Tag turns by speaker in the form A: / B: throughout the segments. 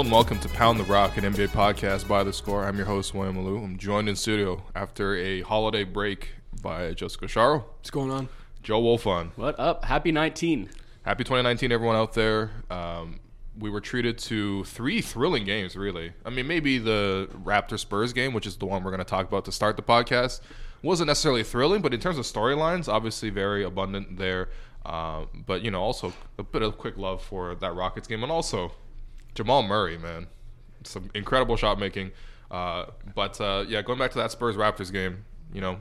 A: Hello and welcome to Pound the Rock, an NBA podcast by the score. I'm your host, William Malou. I'm joined in studio after a holiday break by Jessica Sharo,
B: What's going on?
A: Joe Wolfond.
C: What up? Happy 19.
A: Happy 2019, everyone out there. Um, we were treated to three thrilling games, really. I mean, maybe the Raptor Spurs game, which is the one we're going to talk about to start the podcast, wasn't necessarily thrilling, but in terms of storylines, obviously very abundant there. Um, but, you know, also a bit of quick love for that Rockets game. And also, Jamal Murray, man. Some incredible shot making. Uh, but, uh, yeah, going back to that Spurs Raptors game, you know,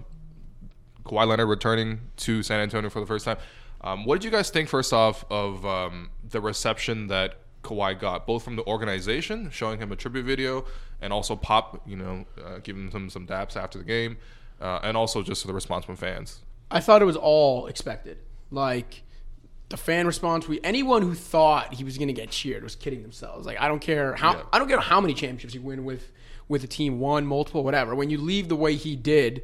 A: Kawhi Leonard returning to San Antonio for the first time. Um, what did you guys think, first off, of um, the reception that Kawhi got, both from the organization showing him a tribute video, and also Pop, you know, uh, giving him some some daps after the game, uh, and also just the response from fans?
B: I thought it was all expected. Like the fan response, we anyone who thought he was going to get cheered was kidding themselves. Like I don't care how
A: Yeah.
B: I don't care how many championships you win with with a team, one, multiple, whatever. When you leave the way he did,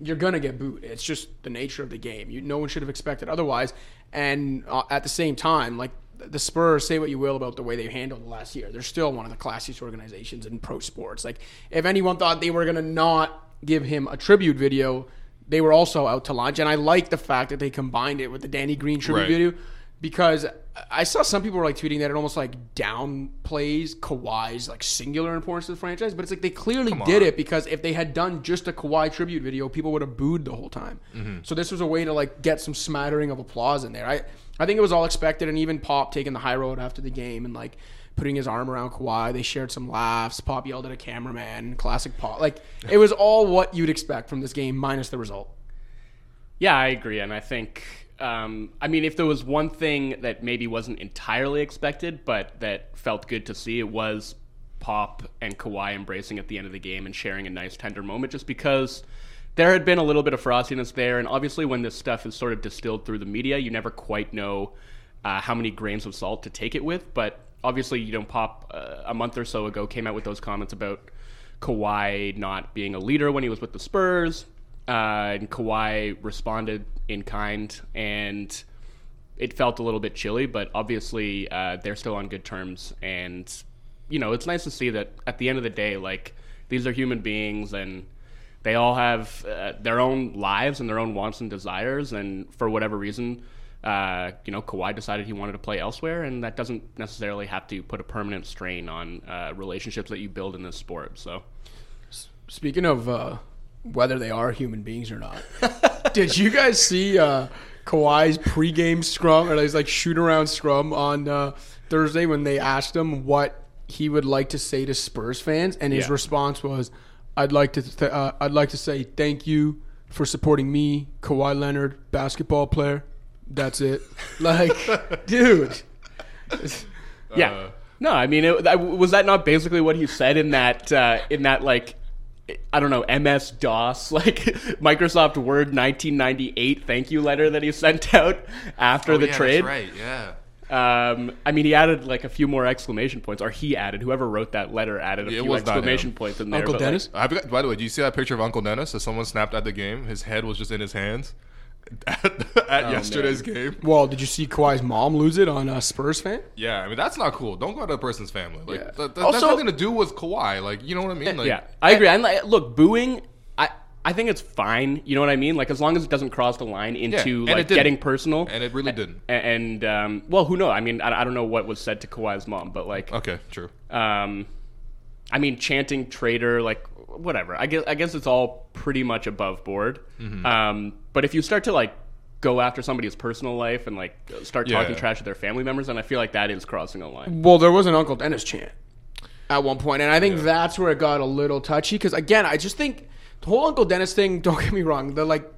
B: you're gonna get booed. It's just the nature of the game. You, no one should have expected otherwise. And uh, at the same time, like the Spurs, say what you will about the way they handled the last year, they're still one of the classiest organizations in pro sports. Like if anyone thought they were gonna not give him a tribute video, they were also out to lunch. And I like the fact that they combined it with the Danny Green tribute
A: Right.
B: video because I saw some people were like tweeting that it almost like downplays Kawhi's like singular importance to the franchise, but it's like they clearly did it because if they had done just a Kawhi tribute video, people would have booed the whole time.
A: Mm-hmm.
B: So this was a way to like get some smattering of applause in there. I I think it was all expected, and even Pop taking the high road after the game and like putting his arm around Kawhi. They shared some laughs. Pop yelled at a cameraman. Classic Pop. Like it was all what you'd expect from this game, minus the result.
C: Yeah, I agree. And I think, um, I mean, if there was one thing that maybe wasn't entirely expected, but that felt good to see, it was Pop and Kawhi embracing at the end of the game and sharing a nice, tender moment just because there had been a little bit of frostiness there. And obviously, when this stuff is sort of distilled through the media, you never quite know uh, how many grains of salt to take it with. But obviously, you know, Pop uh, a month or so ago came out with those comments about Kawhi not being a leader when he was with the Spurs. Uh, and Kawhi responded in kind, and it felt a little bit chilly, but obviously uh, they're still on good terms. And, you know, it's nice to see that at the end of the day, like, these are human beings and they all have uh, their own lives and their own wants and desires. And for whatever reason, uh, you know, Kawhi decided he wanted to play elsewhere, and that doesn't necessarily have to put a permanent strain on uh, relationships that you build in this sport. So,
B: Speaking of uh, whether they are human beings or not, did you guys see uh, Kawhi's pregame scrum or his like shoot around scrum on uh, Thursday when they asked him what he would like to say to Spurs fans, and his
C: Yeah.
B: response was, "I'd like to th- uh, I'd like to say thank you for supporting me, Kawhi Leonard, basketball player. That's it. Like, dude."
C: yeah. no, I mean, it, that- was that not basically what he said in that uh, in that like I don't know MS DOS like Microsoft Word 1998 thank you letter that he sent out after the trade?
A: right, yeah.
C: Um, I mean, he added like a few more exclamation points, or he added. Whoever wrote that letter added a
A: It
C: few
A: was
C: exclamation points in there.
B: Uncle
C: but, like,
B: Dennis.
A: I forgot, by the way, do you see that picture of Uncle Dennis that someone snapped at the game? His head was just in his hands at, at yesterday's game.
B: Well, did you see Kawhi's mom lose it on a Spurs fan?
A: Yeah, I mean that's not cool. Don't go to a person's family. Like
B: Yeah.
A: that, that, that's
B: Also-
A: nothing to do with Kawhi. Like you know what I mean? Like,
C: yeah, I agree. And like, look, booing. I I think it's fine. You know what I mean? Like as long as it doesn't cross the line into
A: and it
C: like getting personal.
A: and it really didn't.
C: A- And um, well, who knows? I mean, I, I don't know what was said to Kawhi's mom, but like,
A: Okay, true.
C: um, I mean, chanting traitor, like whatever. I guess I guess it's all pretty much above board.
A: Mm-hmm.
C: Um, but if you start to like go after somebody's personal life and like start talking
A: Yeah.
C: trash to their family members, then I feel like that is crossing a line.
B: Well, there was an Uncle Dennis chant at one point, and I think that's where it got a little touchy. Because again, I just think the whole Uncle Dennis thing. Don't get me wrong; the like,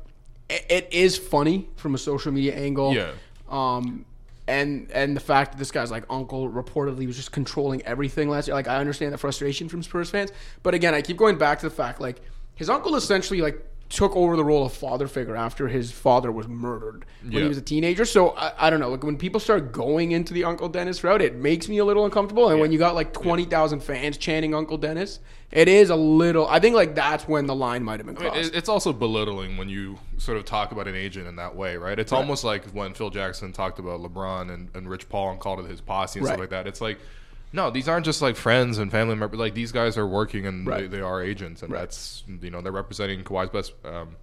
B: it, it is funny from a social media angle.
A: Yeah.
B: Um, and and the fact that this guy's like uncle reportedly was just controlling everything last year. Like, I understand the frustration from Spurs fans, but again, I keep going back to the fact like his uncle essentially like took over the role of father figure after his father was murdered when
A: Yeah.
B: he was a teenager. So I, I don't know. Like when people start going into the Uncle Dennis route, it makes me a little uncomfortable. And when you got like twenty thousand fans chanting Uncle Dennis, it is a little. I think like that's when the line might have been
A: I mean,
B: crossed.
A: it's also belittling when you sort of talk about an agent in that way, right? It's almost like when Phil Jackson talked about LeBron and, and Rich Paul and called it his posse and
B: Right.
A: stuff like that. It's like, No, these aren't just like friends and family members. Like these guys are working and
B: Right.
A: they, they are agents, and that's you know they're representing Kawhi's best um,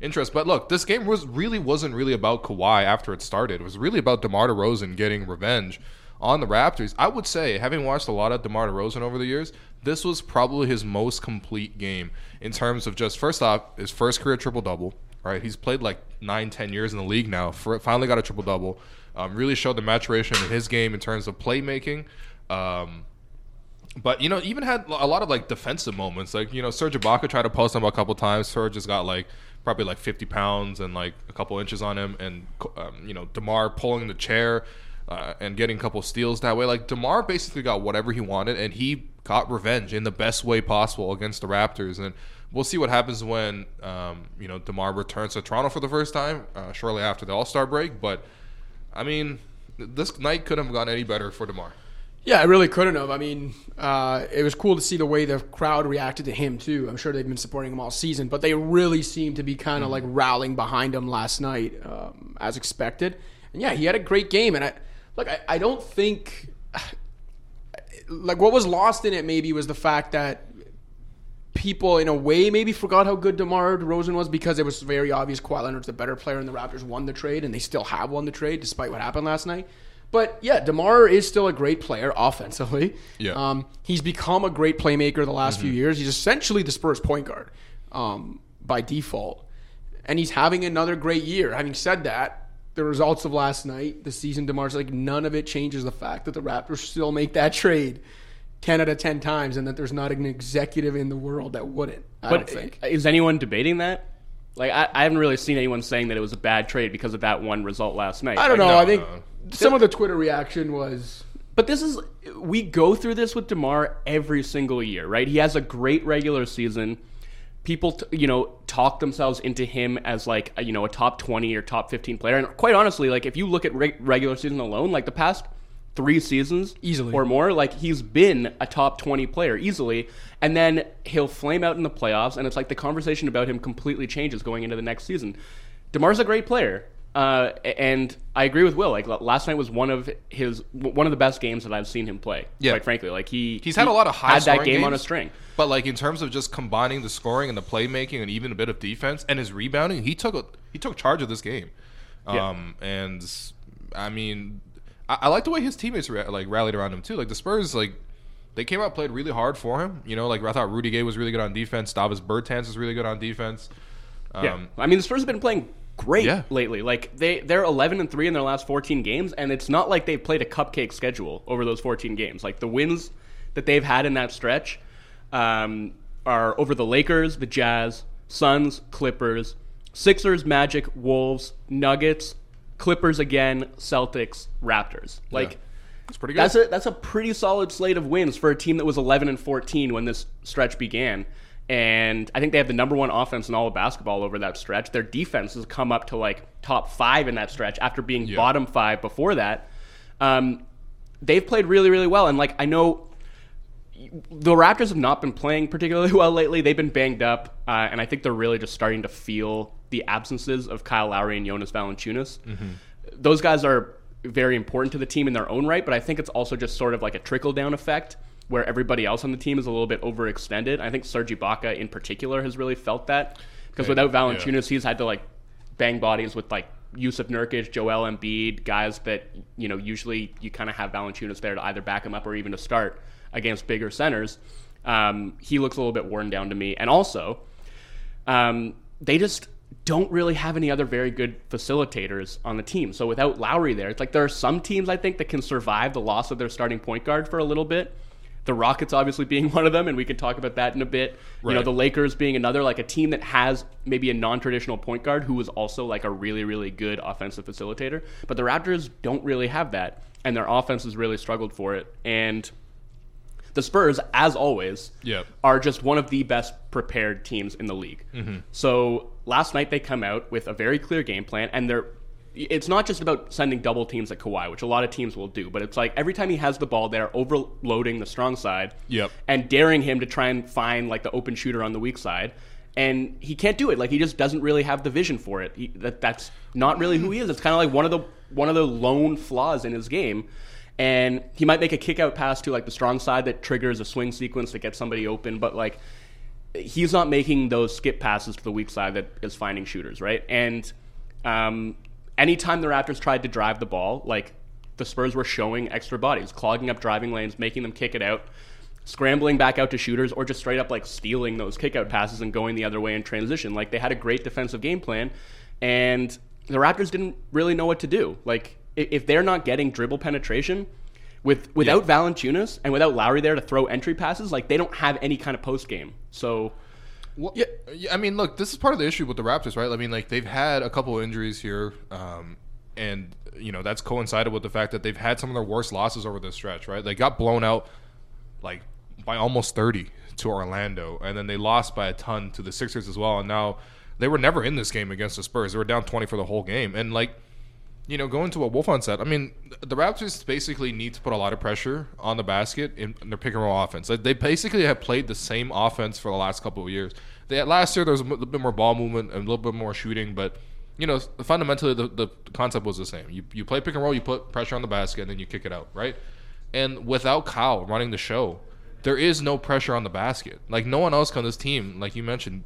A: interest. But look, this game was really wasn't really about Kawhi after it started. It was really about DeMar DeRozan getting revenge on the Raptors. I would say, having watched a lot of DeMar DeRozan over the years, this was probably his most complete game in terms of just first off his first career triple double. Right, he's played like nine, ten years in the league now. For, finally got a triple double. Um, really showed the maturation in his game in terms of playmaking. Um, but you know, even had a lot of like defensive moments. Like you know, Serge Ibaka tried to post him a couple times. Serge has got like probably like 50 pounds and like a couple inches on him, and um, you know, Demar pulling the chair uh, and getting a couple steals that way. Like Demar basically got whatever he wanted, and he got revenge in the best way possible against the Raptors. And we'll see what happens when um, you know Demar returns to Toronto for the first time uh, shortly after the All Star break. But I mean, this night couldn't have gone any better for Demar.
B: Yeah, I really couldn't have. I mean, uh, it was cool to see the way the crowd reacted to him too. I'm sure they've been supporting him all season, but they really seemed to be kind of like rallying behind him last night, um, as expected. And yeah, he had a great game. And I look, I, I don't think like what was lost in it maybe was the fact that people in a way maybe forgot how good DeMar DeRozan was because it was very obvious Kawhi Leonard's the better player and the Raptors won the trade and they still have won the trade despite what happened last night. But yeah, DeMar is still a great player offensively.
A: Yeah.
B: Um, he's become a great playmaker the last few years. He's essentially the Spurs point guard um, by default. And he's having another great year. Having said that, the results of last night, the season DeMar's like none of it changes the fact that the Raptors still make that trade 10 out of 10 times and that there's not an executive in the world that wouldn't. I
C: But
B: don't think.
C: is anyone debating that? Like, I, I haven't really seen anyone saying that it was a bad trade because of that one result last night.
B: I don't know.
A: no,
B: I think
A: no.
B: some of the Twitter reaction was
C: But this is we go through this with Demar every single year, right? He has a great regular season. People, t- you know, talk themselves into him as like a, you know a top twenty or top fifteen player. And quite honestly, like if you look at reg- regular season alone, like the past three seasons
B: Easily.
C: or more, like he's been a top twenty player easily. And then he'll flame out in the playoffs, and it's like the conversation about him completely changes going into the next season. Demar's a great player. Uh, and I agree with Will. Like last night was one of his one of the best games that I've seen him play.
A: Yeah.
C: quite frankly, like he
A: He's had a lot of high
C: had that game on a string.
A: But like in terms of just combining the scoring and the playmaking and even a bit of defense and his rebounding, he took a, he took charge of this game.
C: Yeah.
A: Um, and I mean, I, I like the way his teammates like rallied around him too. Like the Spurs, like they came out played really hard for him. You know, like I thought Rudy Gay was really good on defense. Davis Bertans was really good on defense. Um,
C: Yeah, I mean the Spurs have been playing great
A: Yeah.
C: lately. Like they they're 11 and three in their last 14 games, and it's not like they've played a cupcake schedule over those 14 games. Like the wins that they've had in that stretch um, are over the Lakers, the Jazz, Suns, Clippers, Sixers, Magic, Wolves, Nuggets, Clippers again, Celtics, Raptors. Like.
A: It's pretty good.
C: That's a that's a pretty solid slate of wins for a team that was 11 and 14 when this stretch began. And I think they have the number one offense in all of basketball over that stretch. Their defense has come up to like top five in that stretch after being
A: Yeah.
C: bottom five before that. Um, they've played really, really well. And like I know the Raptors have not been playing particularly well lately. They've been banged up, uh, and I think they're really just starting to feel the absences of Kyle Lowry and Jonas Valanciunas. Those guys are very important to the team in their own right, but I think it's also just sort of like a trickle down effect where everybody else on the team is a little bit overextended. I think Serge Ibaka in particular has really felt that because
A: Okay,
C: without
A: yeah.
C: Valanciunas, he's had to like bang bodies with like Jusuf Nurkic, Joel Embiid, guys that you know usually you kind of have Valanciunas there to either back him up or even to start against bigger centers. Um, he looks a little bit worn down to me, and also um, they just don't really have any other very good facilitators on the team. So without Lowry there, it's like there are some teams I think that can survive the loss of their starting point guard for a little bit. The Rockets obviously being one of them, and we can talk about that in a bit. You know, the Lakers being another, like a team that has maybe a non-traditional point guard who is also like a really, really good offensive facilitator. But the Raptors don't really have that, and their offense has really struggled for it. And the Spurs, as always,
A: Yep.
C: are just one of the best prepared teams in the league. Mm-hmm. So last night they come out with a very clear game plan, and they're. It's not just about sending double teams at Kawhi, which a lot of teams will do, but it's like every time he has the ball, they're overloading the strong side
A: Yep.
C: and daring him to try and find like the open shooter on the weak side. And he can't do it. Like he just doesn't really have the vision for it. He, that that's not really who he is. It's kind of like one of the one of the lone flaws in his game. and he might make a kick out pass to like the strong side that triggers a swing sequence that gets somebody open, but like he's not making those skip passes to the weak side that is finding shooters, right? And um, anytime the Raptors tried to drive the ball, like the Spurs were showing extra bodies, clogging up driving lanes, making them kick it out, scrambling back out to shooters, or just straight up like stealing those kick out passes and going the other way in transition. Like they had a great defensive game plan, and the Raptors didn't really know what to do. Like if they're not getting dribble penetration, with without yeah. Valanciunas and without Lowry there to throw entry passes, like they don't have any kind of post game. So,
A: well, yeah, I mean, look, this is part of the issue with the Raptors, right? I mean, like they've had a couple of injuries here, um, and you know that's coincided with the fact that they've had some of their worst losses over this stretch, right? They got blown out like by almost thirty to Orlando, and then they lost by a ton to the Sixers as well, and now they were never in this game against the Spurs. They were down twenty for the whole game, and like you know, going to a Wolfond set, I mean, the Raptors basically need to put a lot of pressure on the basket in, in their pick and roll offense. Like, they basically have played the same offense for the last couple of years. They last year there was a little bit more ball movement and a little bit more shooting, but you know, fundamentally the, the concept was the same. You you play pick and roll, you put pressure on the basket, and then you kick it out, right? And without Kyle running the show, there is no pressure on the basket. Like no one else on this team, like you mentioned,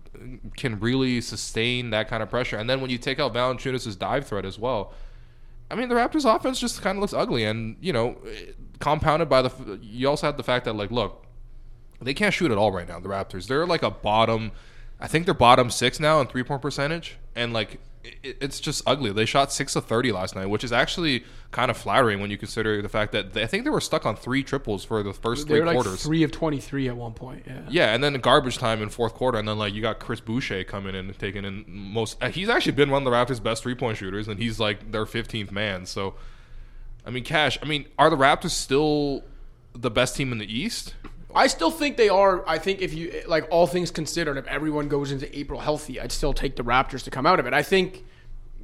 A: can really sustain that kind of pressure. And then when you take out Valanciunas' dive threat as well I mean, the Raptors' offense just kind of looks ugly, and you know, compounded by the you also have the fact that like, look, they can't shoot at all right now. The Raptors, they're like a bottom. I think they're bottom six now in three point percentage, and like it, it's just ugly. They shot six of thirty last night, which is actually kind of flattering when you consider the fact that they, I think they were stuck on three triples for the first
B: they
A: three
B: like
A: quarters.
B: Three of twenty three at one point. Yeah.
A: Yeah, and then garbage time in fourth quarter, and then like you got Chris Boucher coming in and taking in most. Uh, he's actually been one of the Raptors' best three point shooters, and he's like their fifteenth man. So, I mean, Cash. I mean, are the Raptors still the best team in the East?
B: I still think they are. I think if you like all things considered, if everyone goes into April healthy, I'd still take the Raptors to come out of it. I think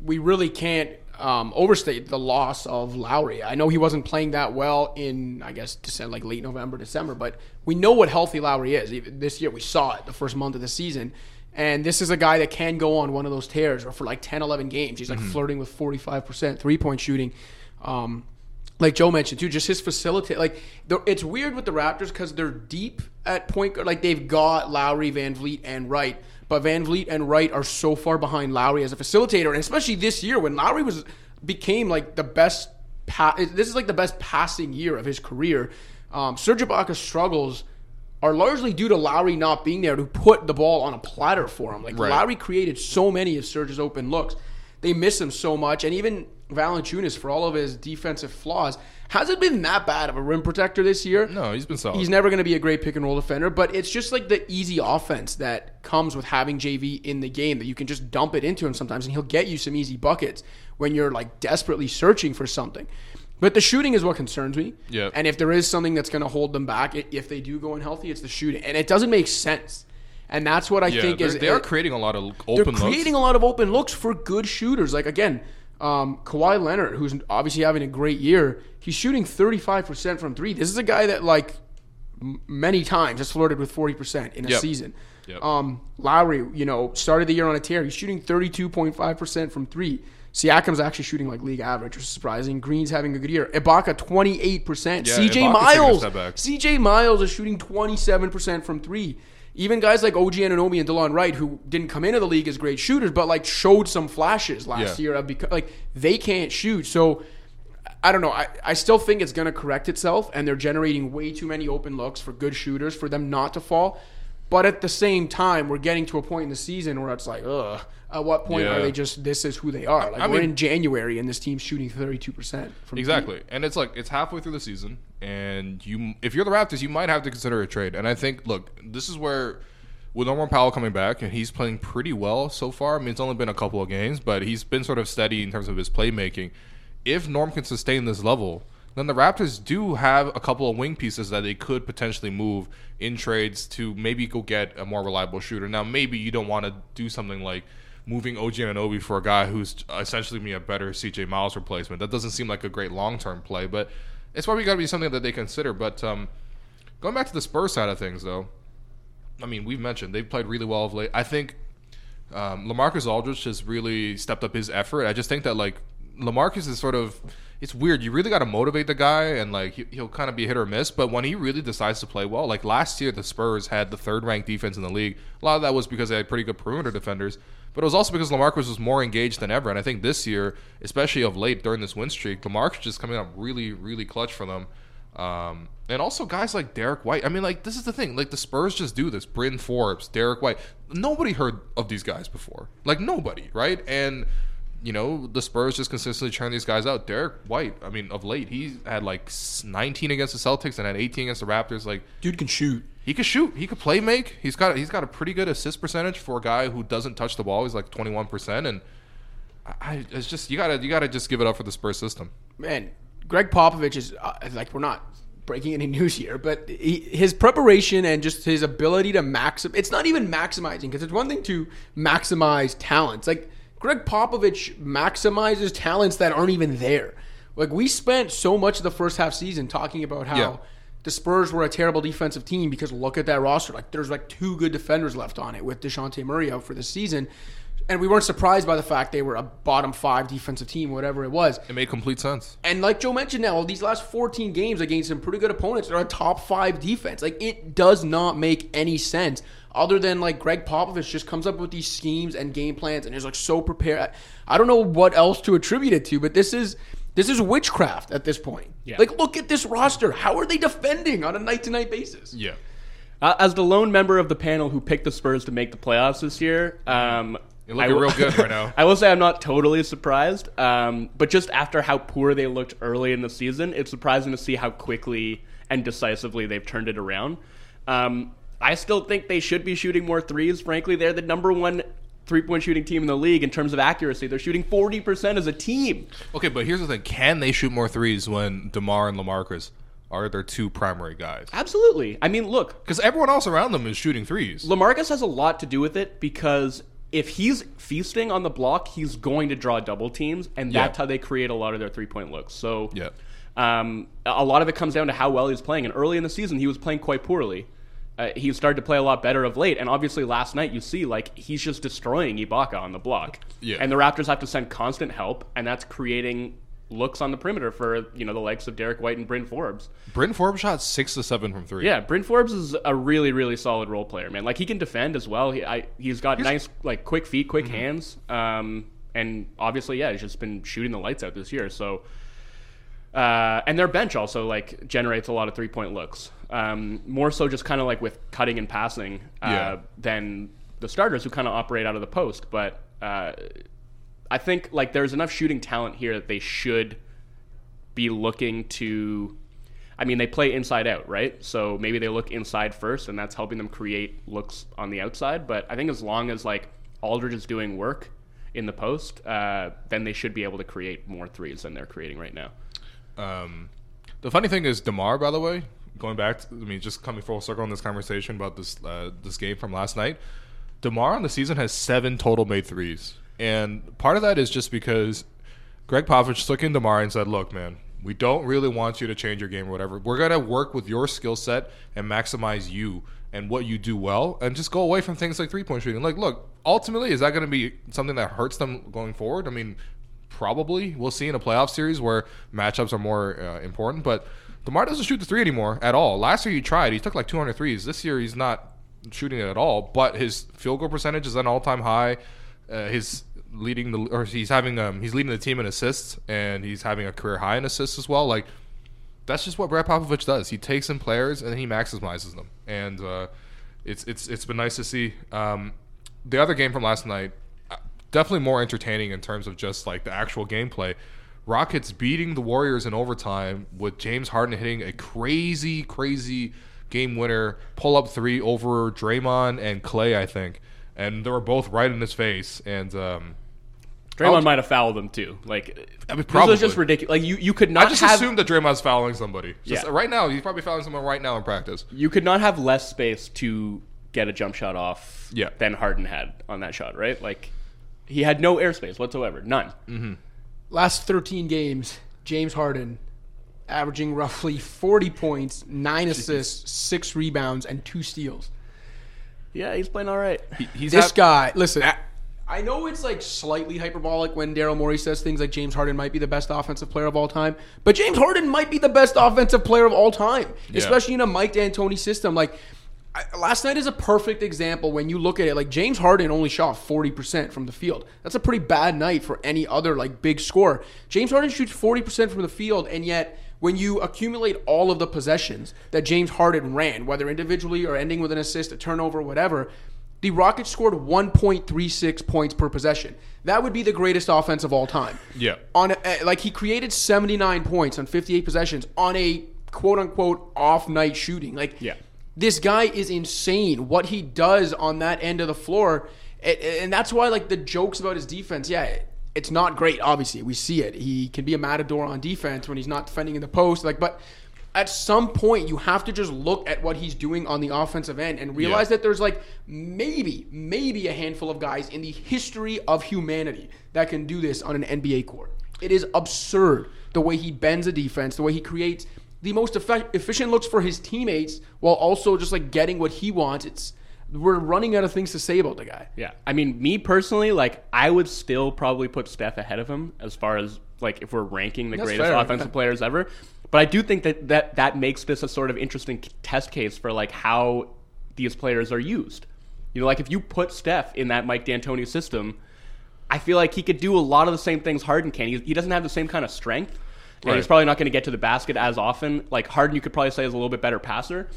B: we really can't um, overstate the loss of Lowry. I know he wasn't playing that well in, I guess, December, like late November, December, but we know what healthy Lowry is. Even this year, we saw it the first month of the season. And this is a guy that can go on one of those tears or for like 10, 11 games. He's like mm-hmm. flirting with 45% three point shooting. Um, like Joe mentioned too, just his facilitate. Like it's weird with the Raptors because they're deep at point guard. Like they've got Lowry, VanVleet, and Wright, but VanVleet and Wright are so far behind Lowry as a facilitator, and especially this year when Lowry was became like the best. Pa- this is like the best passing year of his career. Um, Serge Ibaka's struggles are largely due to Lowry not being there to put the ball on a platter for him. Like right. Lowry created so many of Serge's open looks. They miss him so much, and even Valanciunas, for all of his defensive flaws, hasn't been that bad of a rim protector this year.
A: No, he's been solid.
B: He's never going to be a great pick and roll defender, but it's just like the easy offense that comes with having JV in the game that you can just dump it into him sometimes, and he'll get you some easy buckets when you're like desperately searching for something. But the shooting is what concerns me.
A: Yeah.
B: And if there is something that's going to hold them back, if they do go unhealthy, it's the shooting, and it doesn't make sense. And that's what I yeah, think is
A: they are creating a lot of open. They're
B: creating
A: looks.
B: a lot of open looks for good shooters. Like again, um, Kawhi Leonard, who's obviously having a great year, he's shooting 35% from three. This is a guy that, like, m- many times has flirted with 40% in a
A: yep.
B: season.
A: Yep.
B: Um, Lowry, you know, started the year on a tear. He's shooting 32.5% from three. Siakam's actually shooting like league average, which is surprising. Green's having a good year. Ibaka 28%.
A: Yeah,
B: CJ Miles. CJ Miles is shooting 27% from three even guys like OG Anunoby and Delon Wright, who didn't come into the league as great shooters, but like showed some flashes last yeah. year of because like they can't shoot. So I don't know. I, I still think it's gonna correct itself and they're generating way too many open looks for good shooters for them not to fall. But at the same time, we're getting to a point in the season where it's like, ugh. At what point yeah. are they just this is who they are? Like I we're mean, in January and this team's shooting thirty two percent from
A: exactly, deep. and it's like it's halfway through the season, and you if you're the Raptors, you might have to consider a trade. And I think, look, this is where with Norman Powell coming back, and he's playing pretty well so far. I mean, it's only been a couple of games, but he's been sort of steady in terms of his playmaking. If Norm can sustain this level, then the Raptors do have a couple of wing pieces that they could potentially move in trades to maybe go get a more reliable shooter. Now, maybe you don't want to do something like moving OG Anunoby for a guy who's essentially be a better CJ Miles replacement. That doesn't seem like a great long term play, but it's probably got to be something that they consider. But um, going back to the Spurs side of things, though, I mean, we've mentioned they've played really well of late. I think um, Lamarcus Aldridge has really stepped up his effort. I just think that like Lamarcus is sort of it's weird. You really got to motivate the guy, and like he, he'll kind of be hit or miss. But when he really decides to play well, like last year, the Spurs had the third ranked defense in the league. A lot of that was because they had pretty good perimeter defenders, but it was also because Lamarcus was more engaged than ever. And I think this year, especially of late during this win streak, Lamarcus just coming up really, really clutch for them. Um, and also guys like Derrick White. I mean, like this is the thing. Like the Spurs just do this. Bryn Forbes, Derrick White. Nobody heard of these guys before. Like nobody, right? And you know the Spurs just consistently churn these guys out. Derrick White. I mean, of late he had like 19 against the Celtics and had 18 against the Raptors. Like
B: Dude can shoot.
A: he could shoot. He could play make. He's got he's got a pretty good assist percentage for a guy who doesn't touch the ball. He's like 21 percent and. I, it's just you gotta you gotta just give it up for the Spurs system.
B: man, Gregg Popovich is uh, like we're not breaking any news here, but he, his preparation and just his ability to maximize. It's not even maximizing because it's one thing to maximize talents. Like Gregg Popovich maximizes talents that aren't even there. Like we spent so much of the first half season talking about how.
A: Yeah.
B: The Spurs were a terrible defensive team because look at that roster. Like there's like two good defenders left on it with Dejounte Murray out for the season. And we weren't surprised by the fact they were a bottom five defensive team, whatever it was.
A: It made complete sense.
B: And like Joe mentioned now, these last 14 games against some pretty good opponents, they're a top five defense. Like it does not make any sense other than like Gregg Popovich just comes up with these schemes and game plans and is like so prepared. I don't know what else to attribute it to, but this is this is witchcraft at this point.
C: Yeah.
B: Like look at this roster. How are they defending on a night to night basis?
A: Yeah.
C: Uh, as the lone member of the panel who picked the Spurs to make the playoffs this year, um,
A: You're looking
C: will-
A: real good right now.
C: I will say I'm not totally surprised, um, but just after how poor they looked early in the season, it's surprising to see how quickly and decisively they've turned it around. Um, I still think they should be shooting more threes. Frankly, they're the number one three point shooting team in the league in terms of accuracy. They're shooting 40% as a team.
A: Okay, but here's the thing: Can they shoot more threes when Demar and Lamarcus are their two primary guys?
C: Absolutely. I mean, look,
A: Because everyone else around them is shooting threes.
C: Lamarcus has a lot to do with it because if he's feasting on the block, he's going to draw double teams, and
A: Yeah.
C: that's how they create a lot of their three point looks. So,
A: Yeah.
C: um, a lot of it comes down to how well he's playing. And early in the season, he was playing quite poorly. Uh, he started to play a lot better of late, and obviously last night you see like he's just destroying Ibaka on the block.
A: Yeah.
C: And the Raptors have to send constant help, and that's creating looks on the perimeter for you know the likes of Derrick White and Bryn Forbes.
A: Bryn Forbes shot six to seven from three.
C: Yeah, Bryn Forbes is a really, really solid role player, man. Like he can defend as well. He, I, he's got nice, like quick feet, quick hands, um, and obviously, yeah, he's just been shooting the lights out this year. So, uh, and their bench also like generates a lot of three point looks. Um, more so, just kind of like with cutting and passing uh,
A: Yeah.
C: than the starters who kind of operate out of the post. But uh, I think like there's enough shooting talent here that they should be looking to I mean, they play inside out, right? So maybe they look inside first, and that's helping them create looks on the outside. But I think as long as like Aldridge is doing work in the post, uh, then they should be able to create more threes than they're creating right now.
A: Um, the funny thing is, Demar, by the way, going back, to, I mean, just coming full circle in this conversation about this uh, this game from last night. Demar on the season has seven total made threes, and part of that is just because Gregg Popovich took in Demar and said, "Look, man, we don't really want you to change your game or whatever. We're gonna work with your skill set and maximize you and what you do well, and just go away from things like three point shooting. Like, look, ultimately, is that going to be something that hurts them going forward? I mean, probably we'll see in a playoff series where matchups are more uh, important. But Demar doesn't shoot the three anymore at all. Last year he tried; he took like 200 threes. This year he's not shooting it at all. But his field goal percentage is an all time high. Uh, his leading the or he's having um he's leading the team in assists and he's having a career high in assists as well. Like that's just what Brad Popovich does. He takes in players and he maximizes them, and uh, it's it's it's been nice to see. Um, the other game from last night, uh, definitely more entertaining in terms of just like the actual gameplay. Rockets beating the Warriors in overtime with James Harden hitting a crazy, crazy game winner pull up three over Draymond and Clay, I think, and they were both right in his face. And um,
C: Draymond
A: I'll-
C: might have fouled them too. Like,
A: I mean,
C: this
A: probably.
C: was just ridiculous. Like, you, you could not
A: I just
C: have
A: assumed that Draymond's fouling somebody. Just,
C: Yeah.
A: Right now, he's probably fouling someone right now in practice.
C: you could not have less space to get a jump shot off
A: Yeah.
C: than Harden had on that shot, right? Like, he had no airspace whatsoever, none.
B: Last 13 games, James Harden averaging roughly 40 points, nine assists, six rebounds, and two steals.
C: Yeah, he's playing all right.
A: He- he's
B: This
A: hap-
B: guy, listen, I, I know it's like slightly hyperbolic when Daryl Morey says things like James Harden might be the best offensive player of all time, but James Harden might be the best offensive player of all time, especially in a Mike D'Antoni system. Like I, last night is a perfect example when you look at it. Like James Harden only shot forty percent from the field. That's a pretty bad night for any other like big score. James Harden shoots forty percent from the field, and yet when you accumulate all of the possessions that James Harden ran, whether individually or ending with an assist, a turnover, whatever, the Rockets scored 1.36 points per possession. That would be the greatest offense of all time.
A: Yeah.
B: On a, eh, like he created 79 points on 58 possessions on a quote unquote off night shooting. Like
C: Yeah.
B: This guy is insane. What he does on that end of the floor, and that's why like the jokes about his defense. Yeah, it's not great. Obviously, we see it. He can be a matador on defense when he's not defending in the post. Like, but at some point, you have to just look at what he's doing on the offensive end and realize
A: Yeah.
B: that there's like maybe, maybe a handful of guys in the history of humanity that can do this on an NBA court. It is absurd the way he bends a defense, the way he creates the most efficient looks for his teammates while also just like getting what he wants. It's we're running out of things to say about the guy.
C: Yeah, I mean, me personally, like I would still probably put Steph ahead of him as far as like if we're ranking the
B: That's
C: greatest
B: fair.
C: offensive players ever. But I do think that that that makes this a sort of interesting test case for like how these players are used. You know, like if you put Steph in that Mike D'Antoni system, I feel like he could do a lot of the same things Harden can. He, he doesn't have the same kind of strength. And
A: Right.
C: he's probably not going to get to the basket as often. Like Harden, you could probably say is a little bit better passer,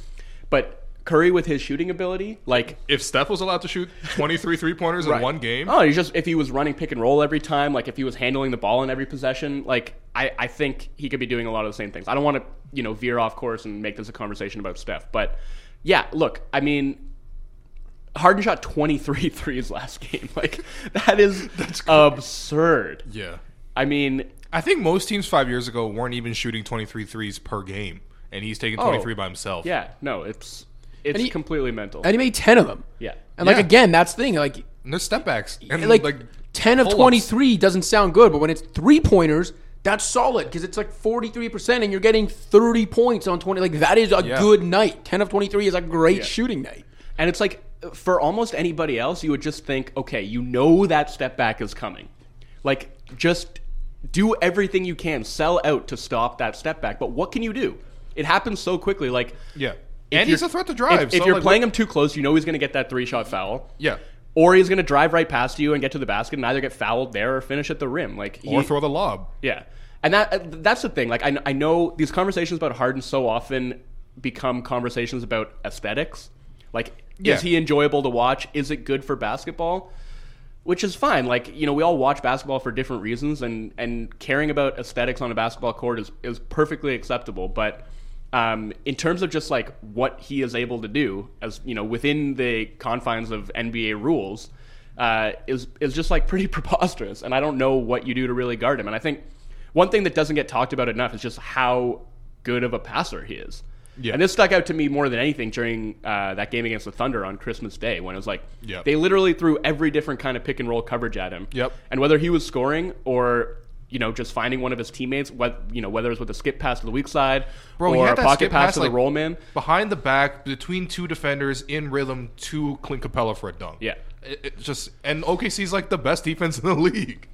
C: but Curry with his shooting ability, like
A: If Steph was allowed to shoot 23 three pointers in one game,
C: Oh, he's just if he was running pick and roll every time, like if he was handling the ball in every possession, like I, I think he could be doing a lot of the same things. I don't want to, you know, veer off course and make this a conversation about Steph, but yeah, look, I mean, Harden shot 23 threes last game. Like that is that is absurd.
A: yeah.
C: I mean,
A: I think most teams five years ago weren't even shooting 23 threes per game, and he's taking 23 by himself.
C: Oh. yeah, no, it's it's
B: he-
C: completely mental.
B: And he made 10 of them.
C: yeah.
B: And like
A: Yeah.
B: again, that's the thing. Like
A: And there's step backs. And
B: like,
A: like,
B: 10 of
A: pull-ups.
B: 23 doesn't sound good, but when it's three pointers, that's solid because it's like 43% and you're getting 30 points on 20. Like that is a
A: Yeah.
B: good night. 10 of 23 is a great
C: Yeah.
B: shooting night.
C: And it's like for almost anybody else, you would just think, okay, you know that step back is coming. Like just do everything you can, sell out to stop that step back. But what can you do? It happens so quickly. Like
A: Yeah. And he's a threat to drive.
C: If, if you're
A: like,
C: playing him too close, you know he's going to get that three shot foul.
A: Yeah.
C: Or he's going to drive right past you and get to the basket and either get fouled there or finish at the rim. Like he,
A: Or throw the lob.
C: yeah, and that uh, that's the thing. Like I, I know these conversations about Harden so often become conversations about aesthetics. Like,
A: Yeah.
C: is he enjoyable to watch? Is it good for basketball? Which is fine. Like you know, we all watch basketball for different reasons, and and caring about aesthetics on a basketball court is is perfectly acceptable. But um, in terms of just like what he is able to do, as you know, within the confines of NBA rules, uh, is is just like pretty preposterous. And I don't know what you do to really guard him. And I think one thing that doesn't get talked about enough is just how good of a passer he is.
A: Yeah.
C: And this stuck out to me more than anything during uh, that game against the Thunder on Christmas Day when it was like
A: Yep.
C: they literally threw every different kind of pick and roll coverage at him.
A: Yep.
C: And whether he was scoring or you know just finding one of his teammates, what you know whether it was with a skip pass to the weak side
A: Bro,
C: or a pocket pass,
A: pass,
C: to
A: like-
C: the roll man.
A: Behind the back, between two defenders, in rhythm, to Clint Capela for a dunk.
C: Yeah.
A: It, it just and OKC's like the best defense in the league.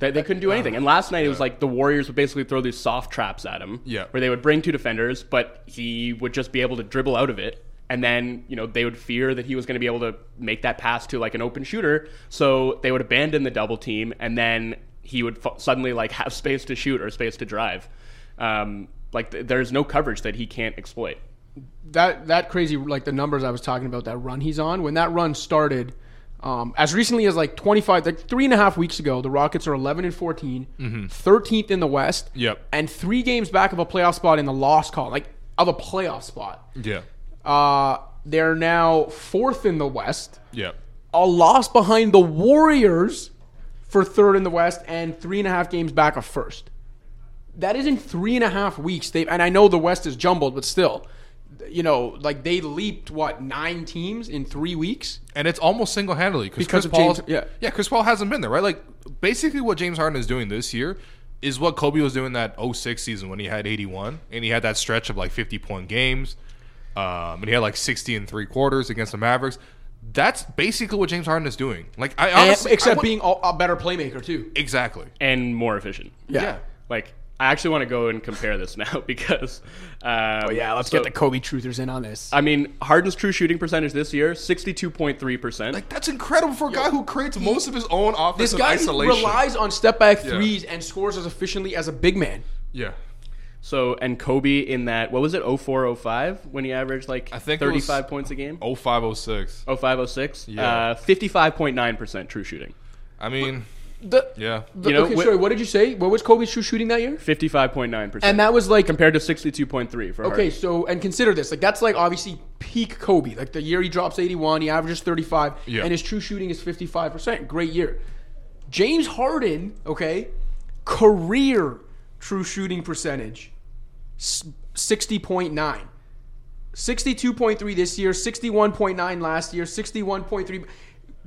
C: They, they couldn't do anything. And last night it was like the Warriors would basically throw these soft traps at him.
A: Yeah.
C: Where they would bring two defenders, but he would just be able to dribble out of it. And then, you know, they would fear that he was going to be able to make that pass to like an open shooter. So they would abandon the double team and then he would f- suddenly like have space to shoot or space to drive. Um, like th- there's no coverage that he can't exploit.
B: that that crazy like the numbers I was talking about that run he's on when that run started um, as recently as like 25 like three and a half weeks ago the Rockets are 11 and 14 13th in the West
A: Mm-hmm. Yep.
B: and three games back of a playoff spot in the loss call, like of a playoff spot
A: Yeah.
B: uh, they're now fourth in the West
A: Yeah.
B: a loss behind the Warriors for third in the West and three and a half games back of first. That is in three and a half weeks. They and I know the West is jumbled, but still, you know, like they leaped what nine teams in three weeks.
A: And it's almost single handedly because
B: Because
A: Chris Paul,
B: yeah.
A: yeah, Chris Paul hasn't been there, right? Like basically what James Harden is doing this year is what Kobe was doing that 06 season when he had 81 and he had that stretch of like 50 point games, um, and he had like 60 and three quarters against the Mavericks. That's basically what James Harden is doing. Like I
B: And-
A: honestly, I
B: except
A: would-
B: being a, a better playmaker too.
A: exactly.
C: and more efficient.
B: Yeah.
C: Like I actually want to go and compare this now because. Um,
B: Oh yeah, let's
C: so-
B: get the Kobe truthers in on this.
C: I mean, Harden's true shooting percentage this year, sixty-two point three percent.
A: Like that's incredible for a guy who creates most of his own
B: offense.
A: this
B: guy
A: isolation.
B: relies on step back
A: Yeah.
B: threes and scores as efficiently as a big man.
A: yeah.
C: So and Kobe in that what was it 04 05 when he averaged like
A: I think
C: 35 points a game?
A: 0506.
C: 05 06?
A: Yeah.
C: Uh 55.9% true shooting.
A: I mean,
B: The,
A: yeah.
B: the-
C: You know,
B: okay,
C: wh-
B: sorry, what did you say? What was Kobe's true shooting that year?
C: 55.9%.
B: And that was like
C: compared to 62.3 for
B: Okay,
C: Harden.
B: so and consider this like that's like obviously peak Kobe. Like the year he drops 81, he averages 35,
A: Yeah.
B: and his true shooting is 55 percent. Great year. James Harden, okay, career true shooting percentage, s- 60.9. 62.3 this year, 61.9 last year, 61.3.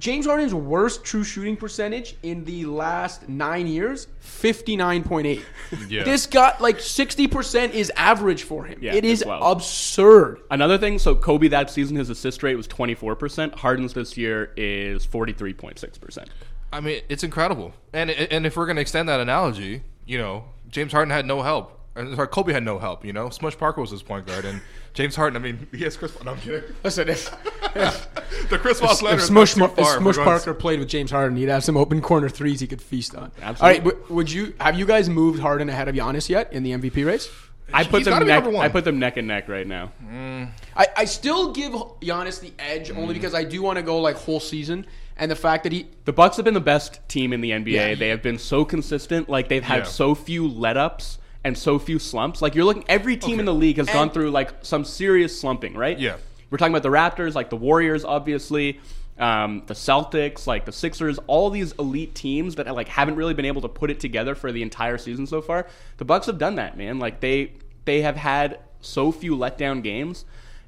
B: James Harden's worst true shooting percentage in the last nine years, 59.8.
A: Yeah.
B: This got like 60% is average for him.
C: Yeah,
B: it is
C: it's wild.
B: absurd.
C: Another thing, so Kobe that season his assist rate was 24%. Harden's this year is 43.6%.
A: I mean, it's incredible. And and if we're gonna extend that analogy, you know, James Harden had no help. And sorry, Kobe had no help. You know, Smush Parker was his point guard, and James Harden. I mean, he has Chris. No, I'm kidding.
B: Listen, if,
A: the Chris Paul slander
B: if
A: is
B: Smush,
A: not too
B: if. Smush
A: We're going-
B: Parker played with James Harden, he'd have some open corner threes he could feast on.
C: Absolutely.
B: All right, would you have you guys moved Harden ahead of Giannis yet in the MVP race?
C: I put
A: He's
C: them neck,
A: one.
C: I put them neck and neck right now. Mm.
B: I, I still give Giannis the edge only because I do want to go like whole season and the fact that he
C: The Bucks have been the best team in the NBA.
B: Yeah.
C: They have been so consistent. Like they've had
A: Yeah.
C: so few let ups and so few slumps. Like you're looking every team in the league has gone through like some serious slumping, right?
A: Yeah.
C: We're talking about the Raptors, like the Warriors, obviously, um, the Celtics, like the Sixers, all these elite teams that like haven't really been able to put it together for the entire season so far. The Bucks have done that, man. Like they they have had so few letdown games,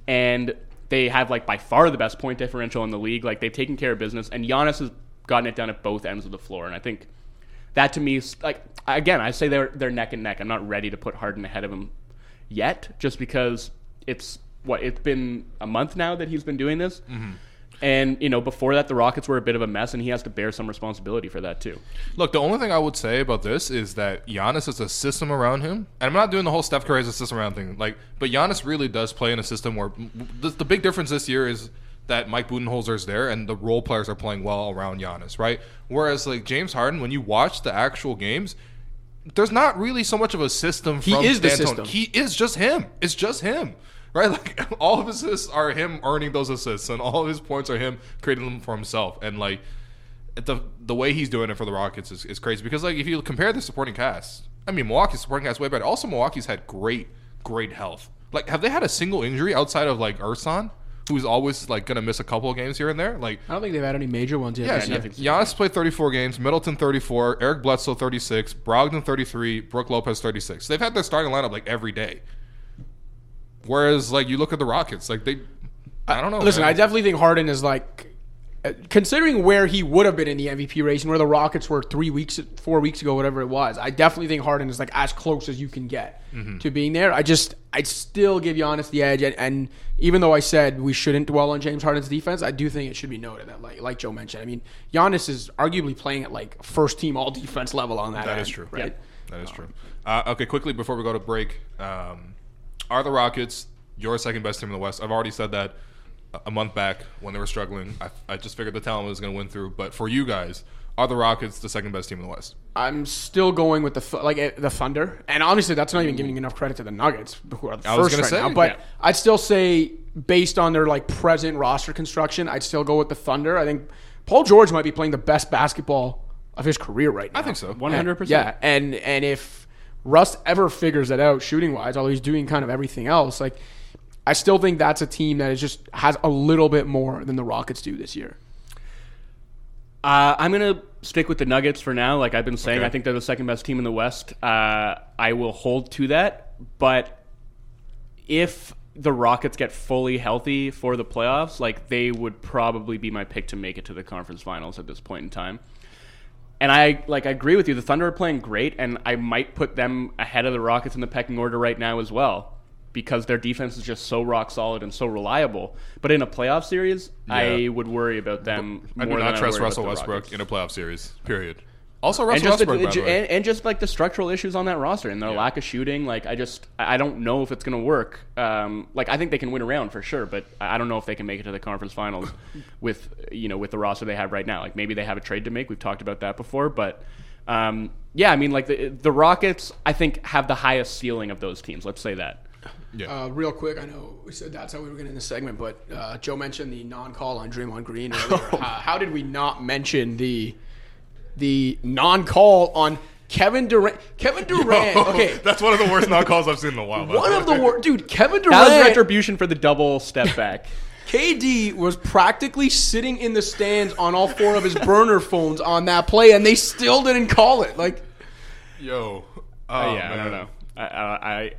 C: and they have like by far the best point differential in the league. Like they've taken care of business, and Giannis has gotten it done at both ends of the floor. And I think that to me is like again, I say they're they're neck and neck. I'm not ready to put Harden ahead of him yet, just because it's what it's been a month now that he's been doing this. Mm-hmm. And you know, before that, the Rockets were a bit of a mess, and he has to bear some responsibility for that too.
A: Look, the only thing I would say about this is that Giannis is a system around him, and I'm not doing the whole Steph Curry as a system around thing. Like, but Giannis really does play in a system where the, the big difference this year is that Mike Budenholzer is there, and the role players are playing well around Giannis, right? Whereas like James Harden, when you watch the actual games, there's not really so much of a system.
B: He
A: from
B: is the system.
A: He is just him. It's just him. Right, like all of his assists are him earning those assists, and all of his points are him creating them for himself. And like the the way he's doing it for the Rockets is, is crazy because like if you compare the supporting cast, I mean Milwaukee's supporting cast way better. Also, Milwaukee's had great great health. Like, have they had a single injury outside of like Ersan, who's always like gonna miss a couple of games here and there? Like,
B: I don't think they've had any major ones yet.
A: yeah,
C: nothing's-
A: Giannis played 34 games, Middleton 34, Eric Bledsoe 36, Brogdon 33, Brook Lopez 36. They've had their starting lineup like every day. Whereas like you look at the Rockets, like they, I don't know.
B: Listen,
A: man.
B: I definitely think Harden is like, considering where he would have been in the MVP race and where the Rockets were three weeks, four weeks ago, whatever it was. I definitely think Harden is like as close as you can get
A: Mm-hmm.
B: to being there. I just, I'd still give Giannis the edge. And, and even though I said we shouldn't dwell on James Harden's defense, I do think it should be noted that, like, like Joe mentioned, I mean, Giannis is arguably playing at like first team all defense level on that.
A: That
B: end,
A: is true.
B: right?
A: That is true. Uh, okay, quickly before we go to break, um, are the Rockets your second best team in the West? I've already said that a- a month back when they were struggling. I, I just figured the talent was going to win through. But for you guys, are the Rockets the second best team in the West?
B: I'm still going with the like eh, the Thunder, and honestly, that's not even giving enough credit to the Nuggets, who are the
A: I
B: first right
A: say,
B: now. But
C: yeah.
B: I'd still say, based on their like present roster construction, I'd still go with the Thunder. I think Paul George might be playing the best basketball of his career right now.
A: I think so.
C: 100%.
B: Yeah, and and if Russ ever figures it out shooting wise, although he's doing kind of everything else, like I still think that's a team that is just has a little bit more than the Rockets do this year.
C: Uh, I'm gonna stick with the Nuggets for now. Like I've been saying,
A: Okay.
C: I think they're the second best team in the West. Uh, I will hold to that. But if the Rockets get fully healthy for the playoffs, like they would probably be my pick to make it to the conference finals at this point in time. And I like I agree with you. The Thunder are playing great, and I might put them ahead of the Rockets in the pecking order right now as well. Because their defense is just so rock solid and so reliable. But in a playoff series, I would worry about them.
A: I do not trust Russell Westbrook in a playoff series. Period. Also,
C: and
A: Russell
C: just the,
A: Westbrook, the
C: and, and just like the structural issues on that roster and their
A: Yeah.
C: lack of shooting. Like I just I don't know if it's going to work. Um, like I think they can win around for sure, but I I don't know if they can make it to the conference finals with you know with the roster they have right now. Like maybe they have a trade to make. We've talked about that before, but. Um, yeah, I mean, like the the Rockets, I think have the highest ceiling of those teams. Let's say that.
A: Yeah.
B: Uh, real quick, I know we said that's how we were going to end the segment, but uh, Joe mentioned the non-call on Draymond Green earlier. uh, how did we not mention the the non-call on Kevin Durant? Kevin Durant. okay,
A: That's one of the worst non-calls I've seen in a while.
B: one of the worst, dude. Kevin
C: That was retribution for the double step back.
B: KD was practically sitting in the stands on all four of his burner phones on that play, and they still didn't call it. Like,
A: Yo. Oh,
C: yeah, I don't know. I, I,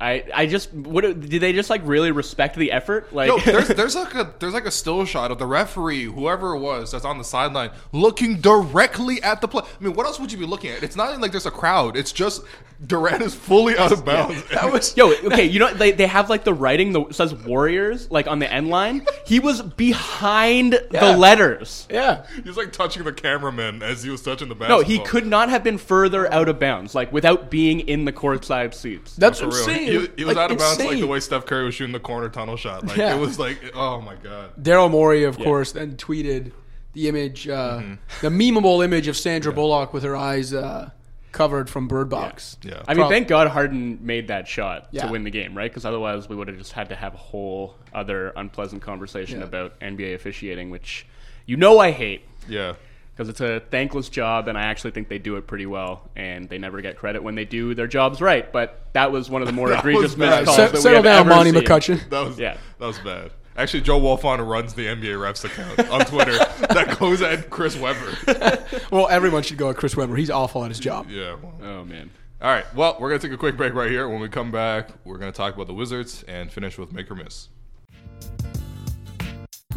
C: I, I just what did they just like really respect the effort? Like,
A: Yo, there's there's like a there's like a still shot of the referee, whoever it was, that's on the sideline, looking directly at the play. I mean, what else would you be looking at? It's not even like there's a crowd. It's just Durant is fully out of bounds.
B: that was
C: Yo, okay, you know they, they have like the writing that says Warriors like on the end line. He was behind
B: Yeah.
C: the letters.
B: yeah.
A: He's like touching the cameraman as he was touching the basketball.
C: No, he could not have been further out of bounds, like without being in the courtside seats.
B: That's
A: For real.
B: Insane.
A: He, he was
B: Like,
A: out of bounds like the way Steph Curry was shooting the corner tunnel shot. Like
B: Yeah.
A: it was like, oh my god.
B: Daryl Morey, of course, then tweeted the image, uh,
A: Mm-hmm.
B: the memeable image of Sandra Bullock with her eyes uh, covered from Bird Box.
A: Yeah.
C: I mean, thank God Harden made that shot
B: Yeah.
C: to win the game, right? Because otherwise, we would have just had to have a whole other unpleasant conversation
B: Yeah.
C: about NBA officiating, which you know I hate
A: Yeah.
C: Because it's a thankless job, and I actually think they do it pretty well, and they never get credit when they do their jobs right. But that was one of the more egregious
A: was
C: missed calls
B: Se-
C: that we
B: settle
C: have
B: down,
C: ever
B: Monty
C: seen.
B: McCutchen.
A: That was
C: Yeah.
A: that was bad. Actually, Joe Wolfond runs the NBA refs account on Twitter that goes at Chris Webber.
B: Well, everyone should go at Chris Webber. He's awful at his job.
A: Yeah. well.
C: Oh man.
A: All right. Well, we're gonna take a quick break right here. When we come back, we're gonna talk about the Wizards and finish with make or miss.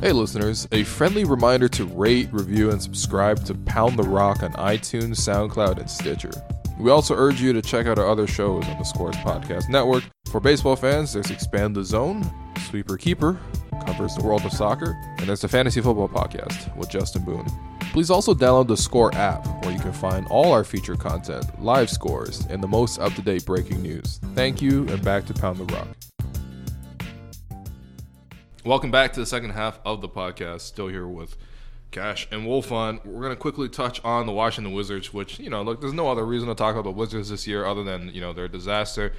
A: Hey, listeners, a friendly reminder to rate, review, and subscribe to Pound the Rock on iTunes, SoundCloud, and Stitcher. We also urge you to check out our other shows on the Scores Podcast Network. For baseball fans, there's Expand the Zone, Sweeper Keeper, covers the world of soccer, and there's the Fantasy Football Podcast with Justin Boone. Please also download the Score app, where you can find all our feature content, live scores, and the most up to date breaking news. Thank you, and back to Pound the Rock. Welcome back to the second half of the podcast. Still here with Cash and Wolfond. We're going to quickly touch on the Washington Wizards, which, you know, look, there's no other reason to talk about the Wizards this year other than, you know, their disaster.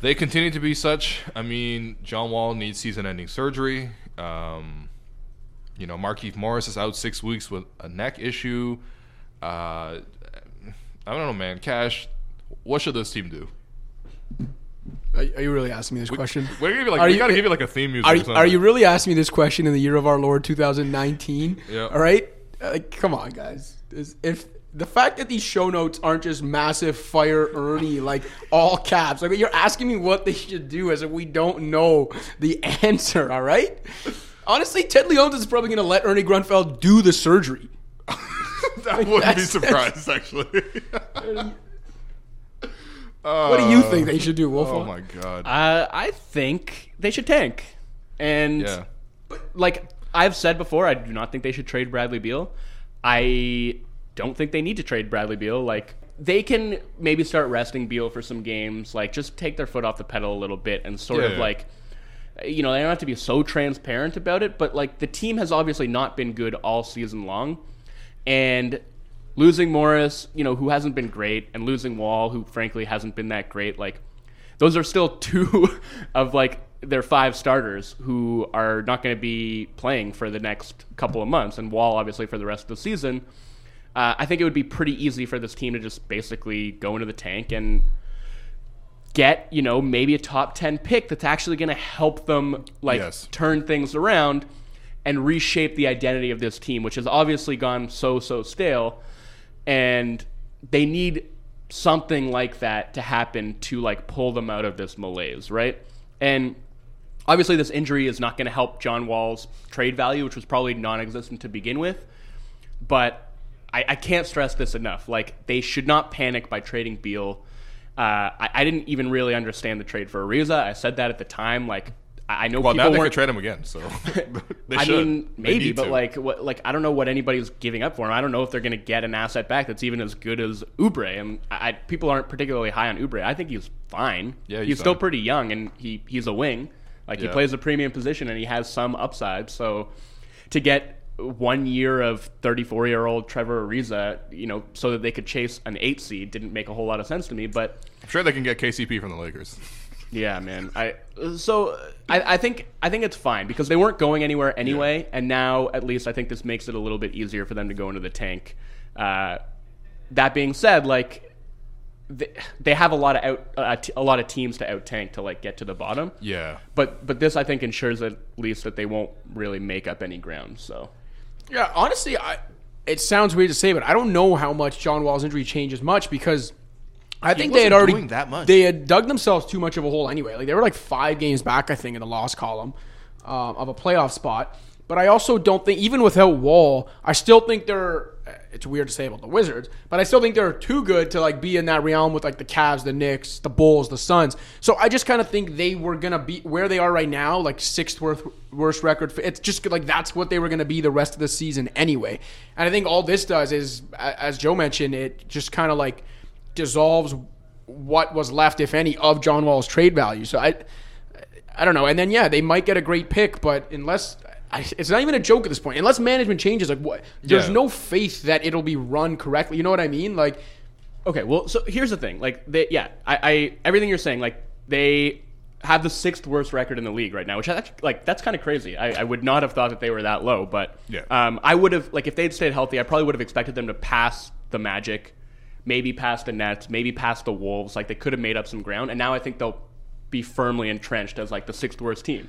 A: They continue to be such. I mean, John Wall needs season ending surgery. Um, you know, Markieff Morris is out six weeks with a neck issue. Uh, I don't know, man. Cash, what should this team do?
B: Are, are you really asking me this question?
A: We're gonna you like
B: Are
A: we
B: you-
A: gotta give you like a theme music.
B: Are
A: or
B: you,
A: something.
B: are you really asking me this question in the year of our Lord 2019?
A: Yeah.
B: All right. Uh, Like, come on, guys. Is- If the fact that these show notes aren't just massive fire Ernie, like all caps, like you're asking me what they should do as if we don't know the answer. All right. Honestly, Ted Leonsis is probably going to let Ernie Grunfeld do the surgery.
A: I wouldn't be surprised actually.
B: What do you think they should do, Wolf?
A: oh my god.
C: Uh, I think they should tank, and
A: Yeah.
C: like I've said before, I do not think they should trade Bradley Beal. I don't think they need to trade Bradley Beal. Like they can maybe start resting Beal for some games. Like just take their foot off the pedal a little bit and sort
A: Yeah.
C: of like. You know, they don't have to be so transparent about it, but like the team has obviously not been good all season long. And losing Morris, you know, who hasn't been great, and losing Wall, who frankly hasn't been that great, like those are still two of like their five starters who are not going to be playing for the next couple of months, and Wall obviously for the rest of the season. Uh, I think it would be pretty easy for this team to just basically go into the tank and get, you know, maybe a top 10 pick that's actually going to help them like
A: Yes.
C: turn things around and reshape the identity of this team, which has obviously gone so so stale and they need something like that to happen to like pull them out of this malaise, right? And obviously this injury is not going to help John Wall's trade value, which was probably non-existent to begin with. But I, I can't stress this enough. Like they should not panic by trading Beal. Uh, I, I didn't even really understand the trade for Ariza. I said that at the time. Like, I know
A: Well,
C: people
A: now they could trade him again, so they
C: I
A: should.
C: mean, maybe, but
A: to.
C: like, what, like I don't know what anybody's giving up for him. I don't know if they're going to get an asset back that's even as good as Oubre. And I, I, people aren't particularly high on Oubre. I think he's fine.
A: Yeah,
C: he's,
A: he's
C: still pretty young, and he he's a wing. Like he plays a premium position, and he has some upside. So to get one year of 34 year old Trevor Ariza, you know, so that they could chase an eight seed didn't make a whole lot of sense to me. But
A: I'm sure they can get KCP from the Lakers.
C: yeah, man. I so I, I think I think it's fine because they weren't going anywhere anyway, and now at least I think this makes it a little bit easier for them to go into the tank. Uh, that being said, like they, they have a lot of out uh, t- a lot of teams to out tank to like get to the bottom.
A: Yeah,
C: But but this I think ensures at least that they won't really make up any ground. So
B: Yeah, honestly, I it sounds weird to say, but I don't know how much John Wall's injury changes much because I think they had already
A: that much.
B: they had dug themselves too much of a hole anyway. Like they were like five games back, I think, in the loss column um, of a playoff spot. But I also don't think, even without Wall, I still think they're. It's weird to say about the Wizards, but I still think they're too good to like be in that realm with like the Cavs, the Knicks, the Bulls, the Suns. So I just kind of think they were gonna be where they are right now, like sixth worst worst record. It's just like that's what they were gonna be the rest of the season anyway. And I think all this does is, as Joe mentioned, it just kind of like dissolves what was left, if any, of John Wall's trade value. So I, I don't know. And then yeah, they might get a great pick, but unless I, it's not even a joke at this point, unless management changes, like what? There's
A: Yeah.
B: no faith that it'll be run correctly. You know what I mean? Like
C: Okay, well, so here's the thing. Like, they, yeah, I, I, everything you're saying, like, they have the sixth worst record in the league right now, which I actually, like, that's kind of crazy. I, I would not have thought that they were that low, but
A: Yeah.
C: um, I would have, like, if they'd stayed healthy, I probably would have expected them to pass the Magic, maybe past the Nets, maybe past the Wolves. Like, they could have made up some ground, and now I think they'll be firmly entrenched as like the sixth worst team.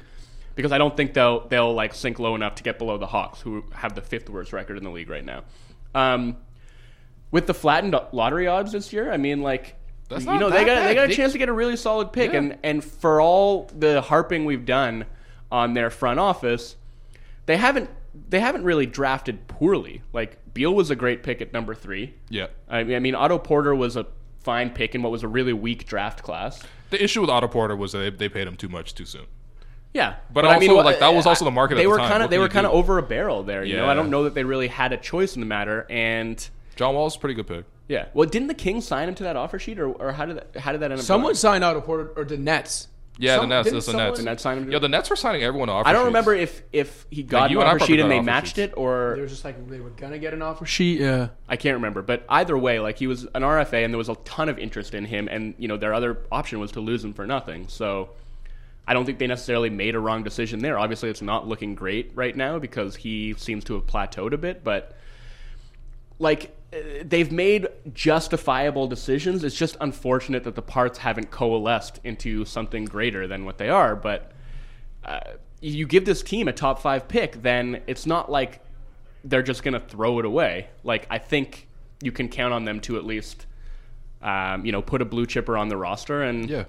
C: Because I don't think they'll they'll like sink low enough to get below the Hawks, who have the fifth worst record in the league right now. Um, with the flattened lottery odds this year, I mean, like
A: That's
C: you know they got they got a chance to get a really solid pick,
A: Yeah.
C: and and for all the harping we've done on their front office, they haven't they haven't really drafted poorly. Like Beal was a great pick at number three.
A: yeah.
C: I mean, I mean Otto Porter was a fine pick in what was a really weak draft class.
A: The issue with Otto Porter was that they, they paid him too much too soon.
C: Yeah,
A: But also,
C: mean,
A: like, that was also the market at
C: They
A: the
C: were kind of they were kind of over a barrel there. You know, I don't know that they really had a choice in the matter. And
A: John Wall's a pretty good pick.
C: yeah, well, didn't the Kings sign him to that offer sheet, or, or how did that, how did that end up?
B: someone
C: going?
B: signed Otto Porter or the Nets.
A: Yeah,
B: Some-
A: the Nets.
B: didn't
A: That's the
B: someone-
A: Nets.
C: The Nets signed him to
A: Yeah, the Nets were signing everyone to offer
C: I don't remember if if he got
A: you
C: an
A: and I
C: offer
A: probably
C: sheet and they
A: offer
C: matched
A: sheets.
C: it, or
B: They were just like they were gonna get an offer sheet. Yeah.
C: I can't remember. But either way, like he was an RFA, and there was a ton of interest in him, and you know their other option was to lose him for nothing. So I don't think they necessarily made a wrong decision there. Obviously, it's not looking great right now because he seems to have plateaued a bit, but like they've made justifiable decisions. It's just unfortunate that the parts haven't coalesced into something greater than what they are. But uh, you give this team a top five pick, then it's not like they're just going to throw it away. Like I think you can count on them to at least, um, you know, put a blue chipper on the roster and
A: Yeah.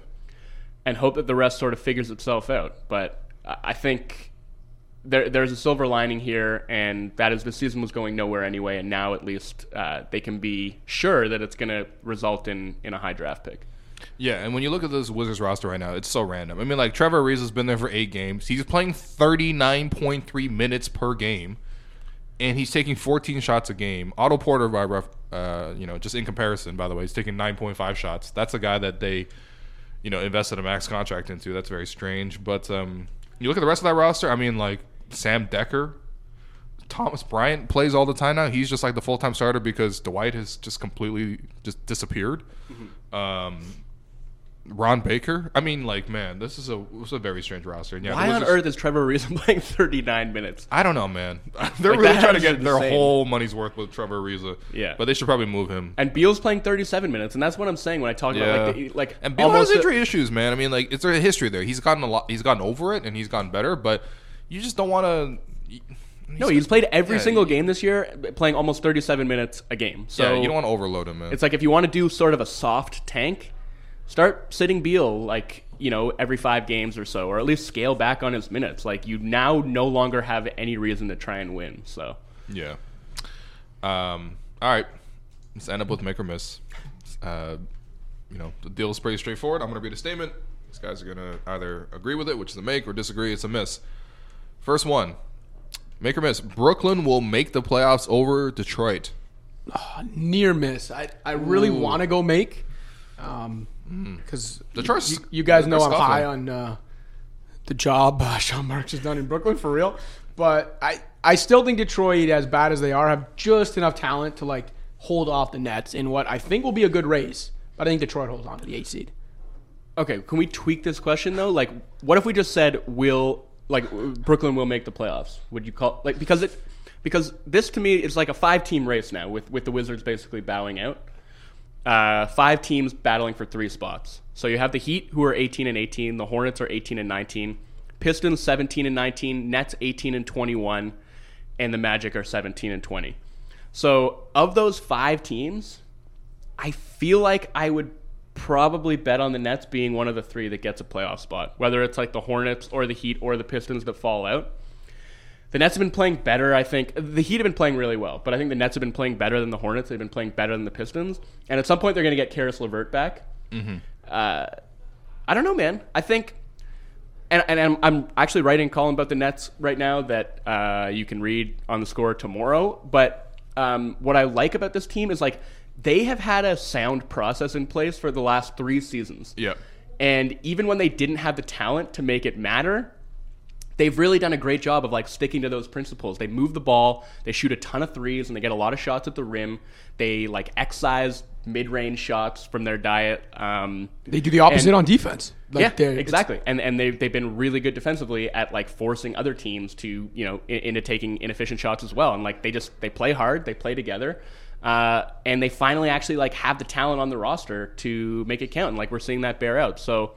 C: and hope that the rest sort of figures itself out. But I I think there, there's a silver lining here, and that is the season was going nowhere anyway, and now at least uh, they can be sure that it's going to result in in a high draft pick.
A: Yeah, and when you look at this Wizards roster right now, it's so random. I mean, like Trevor Ariza's been there for eight games. He's playing thirty nine point three minutes per game, and he's taking fourteen shots a game. Otto Porter, by rough, uh, you know, just in comparison, by the way, he's taking nine point five shots. That's a guy that they, you know, invested a max contract into. That's very strange. But um, you look at the rest of that roster. I mean, like Sam Dekker. Thomas Bryant plays all the time now. He's just like the full time starter because Dwight has just completely just disappeared. Um, Ron Baker. I mean, like, man, this is a this is a very strange roster. And yeah,
C: Why on
A: Wizards-
C: earth is Trevor Ariza playing 39 minutes?
A: I don't know, man. They're
C: Like,
A: really trying to get their
C: insane.
A: whole money's worth with Trevor Ariza.
C: Yeah.
A: but they should probably move him.
C: And Beal's playing 37 minutes, and that's what I'm saying when I talk
A: Yeah,
C: about like the, like
A: and Bill has
C: almost a-
A: injury issues, man. I mean, like, it's a history there. He's gotten a lot. He's gotten over it, and he's gotten better. But you just don't want to.
C: no, he's played every
A: Yeah,
C: single game this year, playing almost 37 minutes a game. So
A: yeah, you don't want to overload him, man.
C: It's like if you want to do sort of a soft tank, start sitting Beal like you know every five games or so, or at least scale back on his minutes. Like you now no longer have any reason to try and win. So
A: Yeah. Um. All right. Let's end up with make or miss. Uh, you know, the deal is pretty straightforward. I'm going to read a statement. These guys are going to either agree with it, which is a make, or disagree. It's a miss. First one, make or miss. Brooklyn will make the playoffs over Detroit.
B: Near miss. I, I really want to go make. Um, because
A: Detroit's-
B: you, you guys know I'm
A: they're
B: high on uh, the job uh, Sean Marks has done in Brooklyn for real. But I, I still think Detroit, as bad as they are, have just enough talent to like hold off the Nets in what I think will be a good race. But I think Detroit holds on to the eight seed.
C: Okay, can we tweak this question though? Like, what if we just said will like Brooklyn will make the playoffs? Would you call like because it because this to me is like a five team race now with with the Wizards basically bowing out. Uh, five teams battling for three spots. So you have the Heat who are 18 and 18, the Hornets are 18 and 19, Pistons 17 and 19, Nets 18 and 21, and the Magic are 17 and 20. So of those five teams, I feel like I would probably bet on the Nets being one of the three that gets a playoff spot, whether it's like the Hornets or the Heat or the Pistons that fall out. The Nets have been playing better, I think. The Heat have been playing really well, but I think the Nets have been playing better than the Hornets. They've been playing better than the Pistons. And at some point, they're going to get Caris LeVert back. Uh, I don't know, man. I think, and, and I'm, I'm actually writing a column about the Nets right now that uh, you can read on the score tomorrow. But um, what I like about this team is like they have had a sound process in place for the last three seasons.
A: Yep.
C: And even when they didn't have the talent to make it matter, they've really done a great job of like sticking to those principles. They move the ball, they shoot a ton of threes, and they get a lot of shots at the rim. They like excise mid-range shots from their diet. Um,
B: They do the opposite
C: And-
B: on defense. Like
C: yeah, exactly. And and they've they've been really good defensively at like forcing other teams to you know in, into taking inefficient shots as well. And like they just they play hard, they play together, uh, and they finally actually like have the talent on the roster to make it count. And like we're seeing that bear out. So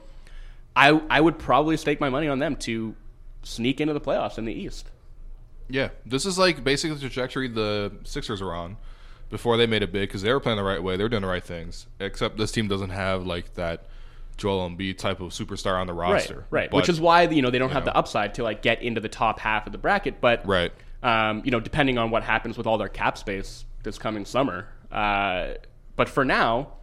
C: I I would probably stake my money on them to sneak into the playoffs in the East.
A: Yeah, this is like basically the trajectory the Sixers are on before they made it big because they were playing the right way, they were doing the right things. Except this team doesn't have like that Joel Embiid type of superstar on the roster,
C: Right, right.
A: But-
C: Which is why you know they don't have
A: know.
C: the upside to like get into the top half of the bracket. But
A: Right.
C: um, you know, depending on what happens with all their cap space this coming summer. Uh, but for now,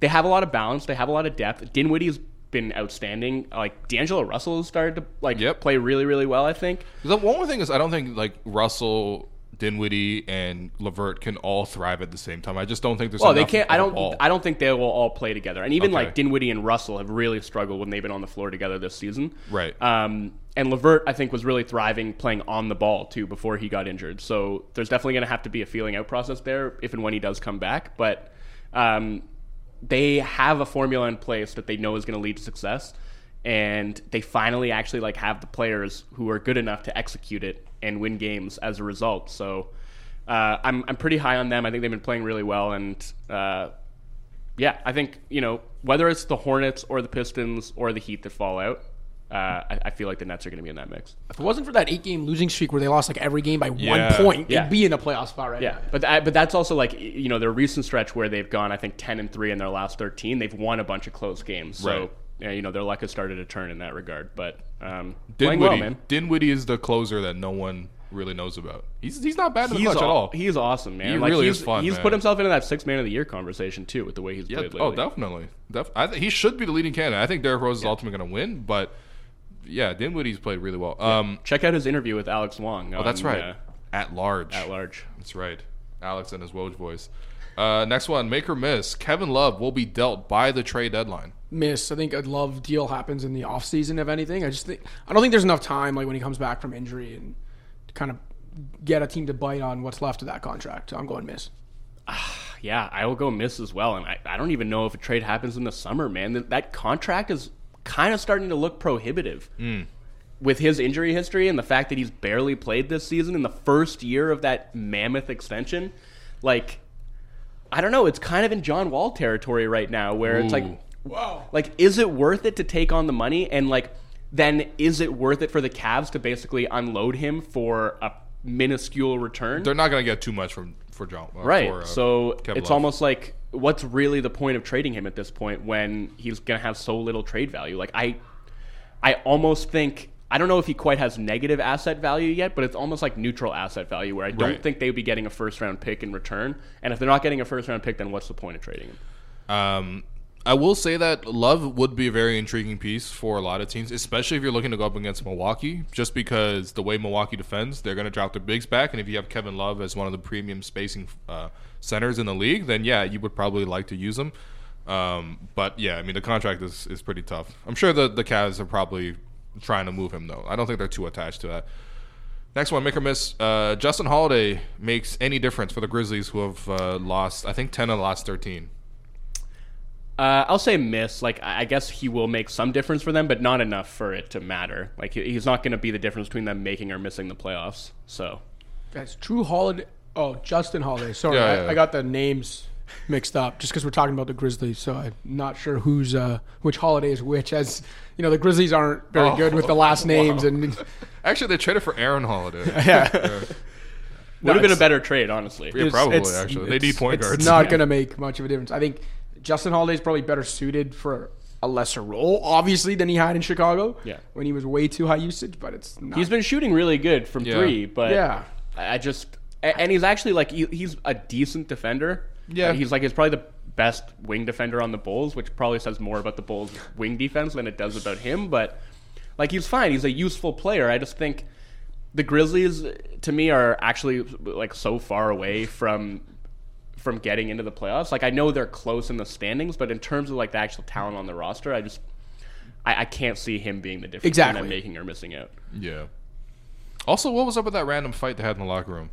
C: they have a lot of balance. They have a lot of depth. Dinwiddie's been outstanding. Like D'Angelo Russell has started to like
A: Yep.
C: play really, really well. I think.
A: The one more thing is, I don't think like Russell, Dinwiddie, and LeVert can all thrive at the same time. I just don't think there's.
C: Well, they can't. I don't.
A: ball.
C: I don't think they will all play together. And even
A: Okay.
C: like Dinwiddie and Russell have really struggled when they've been on the floor together this season.
A: Right.
C: Um, and LeVert, I think, was really thriving playing on the ball too before he got injured. So there's definitely going to have to be a feeling out process there if and when he does come back. But um, they have a formula in place that they know is going to lead to success, and they finally actually like have the players who are good enough to execute it and win games as a result. So uh, I'm I'm pretty high on them. I think they've been playing really well, and uh, yeah, I think you know whether it's the Hornets or the Pistons or the Heat that fall out. Uh, I, I feel like the Nets are going to be in that mix.
B: If it wasn't for that eight game losing streak where they lost like every game by
A: Yeah.
B: one point,
C: Yeah.
B: they'd be in a playoff spot right
C: Yeah,
B: now.
C: but that, but that's also like you know their recent stretch where they've gone I think ten and three in their last thirteen. They've won a bunch of close games, so
A: Right.
C: yeah, you know their luck has started to turn in that regard. But um, playing well,
A: Dinwiddie.
C: man.
A: Dinwiddie is the closer that no one really knows about. He's he's not bad in the
C: He's
A: clutch at
C: aw-
A: all.
C: He's awesome, man.
A: He
C: like,
A: really
C: he's,
A: is fun,
C: He's
A: man.
C: put himself into that six man of the year conversation too with the way he's
A: Yeah,
C: played lately.
A: oh, definitely. Def- I think he should be the leading candidate. I think Derrick Rose is ultimately going to win, but yeah, Dinwiddie's played really well. Um,
C: Check out his interview with Alex Wong.
A: oh, that's right.
C: uh,
A: at large.
C: at large.
A: That's right. Alex and his Woj voice. Uh, next one, make or miss. Kevin Love will be dealt by the trade deadline.
B: Miss. I think a love deal happens in the offseason, if anything. I just think I don't think there's enough time like when he comes back from injury and to kind of get a team to bite on what's left of that contract. So I'm going miss.
C: Yeah, I will go miss as well. And I, I don't even know if a trade happens in the summer, man. That, that contract is kind of starting to look prohibitive. With his injury history and the fact that he's barely played this season in the first year of that mammoth extension, like, I don't know. It's kind of in John Wall territory right now where it's like,
B: Wow.
C: like, is it worth it to take on the money? And, like, then is it worth it for the Cavs to basically unload him for a minuscule return?
A: They're not going to get too much from for John. uh,
C: Right.
A: for, uh,
C: so
A: Kevin
C: it's
A: Love.
C: almost like what's really the point of trading him at this point when he's going to have so little trade value? Like I I almost think I don't know if he quite has negative asset value yet, but it's almost like neutral asset value where I don't
A: Right.
C: think they would be getting a first round pick in return. And if they're not getting a first round pick, then what's the point of trading him?
A: Um, I will say that Love would be a very intriguing piece for a lot of teams, especially if you're looking to go up against Milwaukee, just because the way Milwaukee defends, they're going to drop their bigs back. And if you have Kevin Love as one of the premium spacing uh, centers in the league, then yeah, you would probably like to use him. Um, but yeah, I mean, the contract is, is pretty tough. I'm sure the, the Cavs are probably trying to move him, though. I don't think they're too attached to that. Next one, make or miss. Uh, Justin Holiday makes any difference for the Grizzlies, who have uh, lost, I think, 10 of the last 13.
C: Uh, I'll say miss. Like I I guess he will make some difference for them, but not enough for it to matter. Like he's not going to be the difference between them making or missing the playoffs. So
B: Guys, Jrue Holiday. Oh, Justin Holiday. Sorry,
A: Yeah,
B: I,
A: yeah, yeah.
B: I got the names mixed up just because we're talking about the Grizzlies. So I'm not sure who's uh, which Holiday is which. As you know, the Grizzlies aren't very
A: Oh,
B: good with the last
A: wow.
B: names, and
A: Actually, they traded for Aaron Holiday.
B: yeah,
C: would have been a better trade, honestly.
A: Yeah, probably,
B: it's-
A: actually. They need point
B: it's
A: guards.
B: not
C: Yeah.
B: going to make much of a difference. I think Justin Holiday is probably better suited for a lesser role, obviously, than he had in Chicago.
C: Yeah.
B: when he was way too high usage, but it's not.
C: He's been shooting really good from
A: Yeah.
C: three, but
B: Yeah.
C: I I just and he's actually like he, he's a decent defender.
A: Yeah.
C: He's like he's probably the best wing defender on the Bulls, which probably says more about the Bulls' wing defense than it does about him. But like he's fine. He's a useful player. I just think the Grizzlies, to me, are actually like so far away from from getting into the playoffs. Like I know they're close in the standings, but in terms of like the actual talent on the roster, I just I, I can't see him being the difference between
B: Exactly.
C: them making or missing out.
A: Yeah. Also, what was up with that random fight they had in the locker room?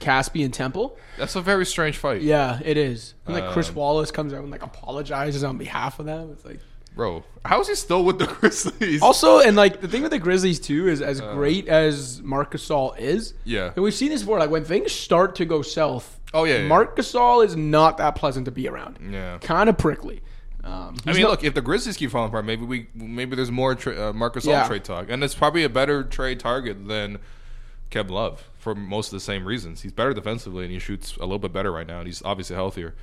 B: Casspi and Temple.
A: That's a very strange fight.
B: Yeah, it is. And like Chris
A: Um,
B: Wallace comes out and like apologizes on behalf of them. It's like
A: Bro, how is he still with the Grizzlies?
B: also, and like the thing with the Grizzlies too is as great as Marc Gasol is.
A: Uh. Yeah.
B: and we've seen this before. Like when things start to go south.
A: Oh, yeah, yeah.
B: Marc Gasol is not that pleasant to be around.
A: Yeah.
B: kind of prickly. Um,
A: I mean,
B: not-
A: look, if the Grizzlies keep falling apart, maybe we maybe there's more tra- uh, Marcus
B: Yeah.
A: Trade talk, and it's probably a better trade target than Kev Love for most of the same reasons. He's better defensively, and he shoots a little bit better right now, and he's obviously healthier.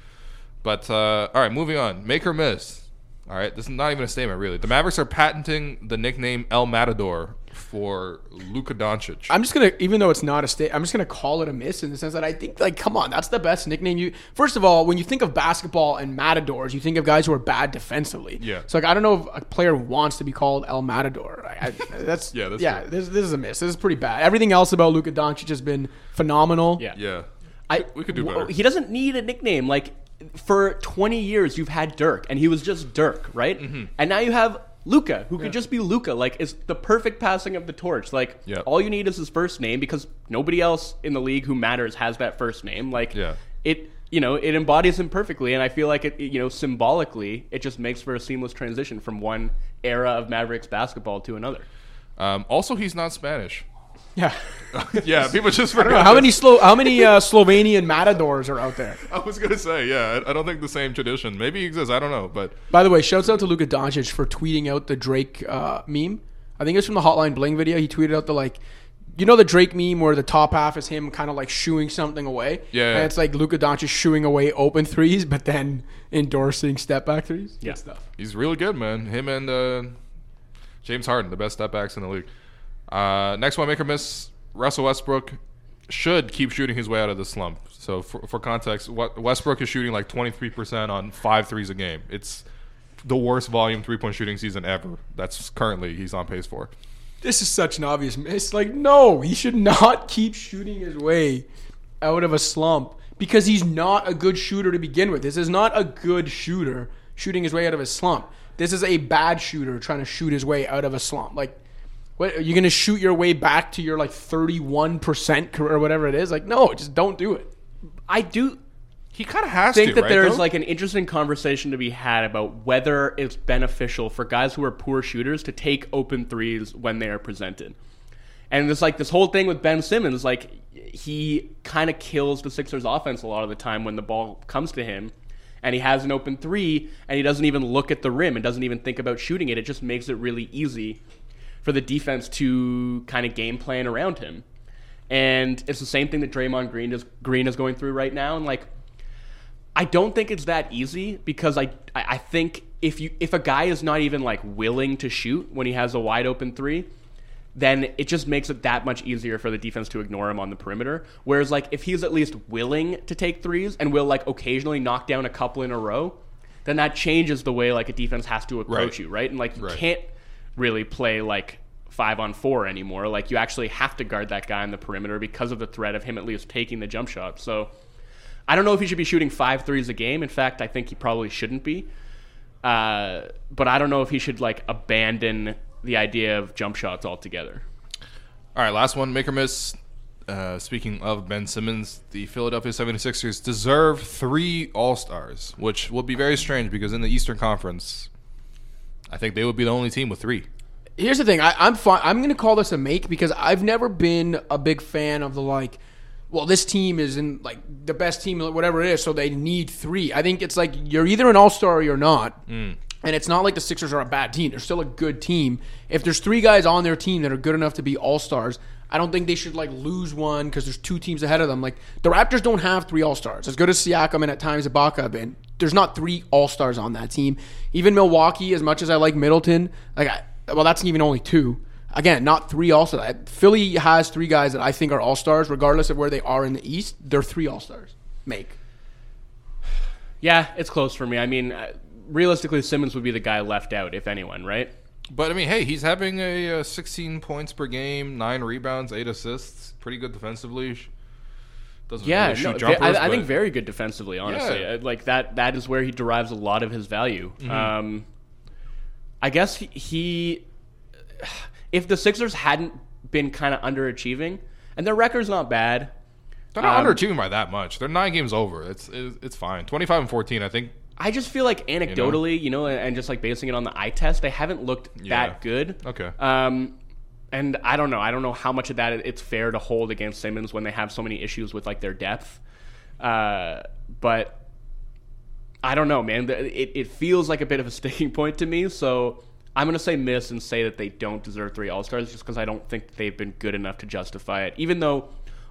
A: But uh, all right, moving on. Make or miss. All right, this is not even a statement, really. The Mavericks are patenting the nickname El Matador for Luka Doncic.
B: I'm just gonna, even though it's not a state, I'm just gonna call it a miss in the sense that I think, like, come on, that's the best nickname. You first of all, when you think of basketball and matadors, you think of guys who are bad defensively.
A: Yeah.
B: So like, I don't know if a player wants to be called El Matador. I, I, that's
A: Yeah, that's
B: yeah.
A: true.
B: This, this is a miss. This is pretty bad. Everything else about Luka Doncic has been phenomenal.
C: Yeah.
A: yeah,
C: I,
A: we could do
C: w-
A: better.
C: He doesn't need a nickname. Like for 20 years, you've had Dirk, and he was just Dirk, right?
A: Mm-hmm.
C: And now you have Luka, who could just be Luka. Like it's the perfect passing of the torch. Like
A: Yep.
C: all you need is his first name because nobody else in the league who matters has that first name. Like
A: Yeah.
C: it. You know, it embodies him perfectly, and I feel like it. You know, symbolically, it just makes for a seamless transition from one era of Mavericks basketball to another.
A: Um, also, he's not Spanish.
B: Yeah.
A: yeah, people just forgot.
B: how many Slo- how many uh, Slovenian matadors are out there?
A: I was gonna say, yeah, I I don't think the same tradition. Maybe exists. I don't know, but
B: By the way, shouts out to Luka Doncic for tweeting out the Drake uh, meme. I think it was from the Hotline Bling video. He tweeted out the like, you know, the Drake meme where the top half is him kind of like shooing something away.
A: Yeah.
B: And it's like Luka Doncic shooing away open threes, but then endorsing step back threes.
C: Yeah.
B: Stuff.
A: he's really good, man. Him and uh, James Harden, the best step backs in the league. Uh, next one, make or miss. Russell Westbrook should keep shooting his way out of the slump. So, for, for context, Westbrook is shooting like 23% on five threes a game. It's the worst volume three point shooting season ever. That's currently he's on pace for.
B: This is such an obvious miss. Like, no, he should not keep shooting his way out of a slump because he's not a good shooter to begin with. This is not a good shooter shooting his way out of a slump. This is a bad shooter trying to shoot his way out of a slump. Like, what are you going to shoot your way back to your like 31% career or whatever it is? Like, no, just don't do it.
C: I do
A: He kind of has to
C: think
A: to,
C: that
A: right,
C: there's
A: though?
C: like an interesting conversation to be had about whether it's beneficial for guys who are poor shooters to take open threes when they are presented. And it's like this whole thing with Ben Simmons, like he kind of kills the Sixers offense a lot of the time when the ball comes to him and he has an open three and he doesn't even look at the rim and doesn't even think about shooting it. It just makes it really easy for the defense to kind of game plan around him. And it's the same thing that Draymond Green is Green is going through right now. And like I don't think it's that easy because I I think if you if a guy is not even like willing to shoot when he has a wide open three, then it just makes it that much easier for the defense to ignore him on the perimeter. Whereas like if he's at least willing to take threes and will like occasionally knock down a couple in a row, then that changes the way like a defense has to approach
A: Right.
C: you, right? And like you
A: Right.
C: can't really play like five on four anymore. Like you actually have to guard that guy on the perimeter because of the threat of him at least taking the jump shot. So I don't know if he should be shooting five threes a game. In fact, I think he probably shouldn't be. Uh, but I don't know if he should like abandon the idea of jump shots altogether.
A: All right, last one, make or miss. Uh, speaking of Ben Simmons, the Philadelphia 76ers deserve three All Stars, which would be very strange because in the Eastern Conference, I think they would be the only team with three.
B: Here's the thing. I, I'm fine. I'm going to call this a make because I've never been a big fan of the like. Well, this team is in like the best team, whatever it is, so they need three. I think it's like you're either an all star or you're not. Mm. And it's not like the Sixers are a bad team. They're still a good team. If there's three guys on their team that are good enough to be all stars, I don't think they should like lose one because there's two teams ahead of them. Like the Raptors don't have three all stars. As good as Siakam and at times Ibaka have been, there's not three all stars on that team. Even Milwaukee, as much as I like Middleton, like I, well, that's even only two. Again, not three all stars. Philly has three guys that I think are all stars, regardless of where they are in the East. They're three all stars. Make.
C: Yeah, it's close for me. I mean, uh, realistically, Simmons would be the guy left out, if anyone, right?
A: But I mean, hey, he's having a, uh 16 points per game, nine rebounds, eight assists, pretty good defensively. Doesn't
C: Yeah,
A: really shoot
C: no,
A: jumpers,
C: I, I think very good defensively. Honestly,
A: Yeah.
C: Uh, like that. That is where he derives a lot of his value.
A: Mm-hmm.
C: Um, I guess he, he, if the Sixers hadn't been kind of underachieving, and their record's not bad.
A: they're not
C: um,
A: underachieving by that much. They're nine games over. It's it's, fine. 25 and 14. I think.
C: I just feel like anecdotally, you know, and, and just like basing it on the eye test, they haven't looked
A: Yeah.
C: that good.
A: Okay.
C: Um, and I don't know. I don't know how much of that it's fair to hold against Simmons when they have so many issues with like their depth. Uh, but I don't know, man. It, it feels like a bit of a sticking point to me. So I'm gonna say miss and say that they don't deserve three All Stars just because I don't think they've been good enough to justify it. Even though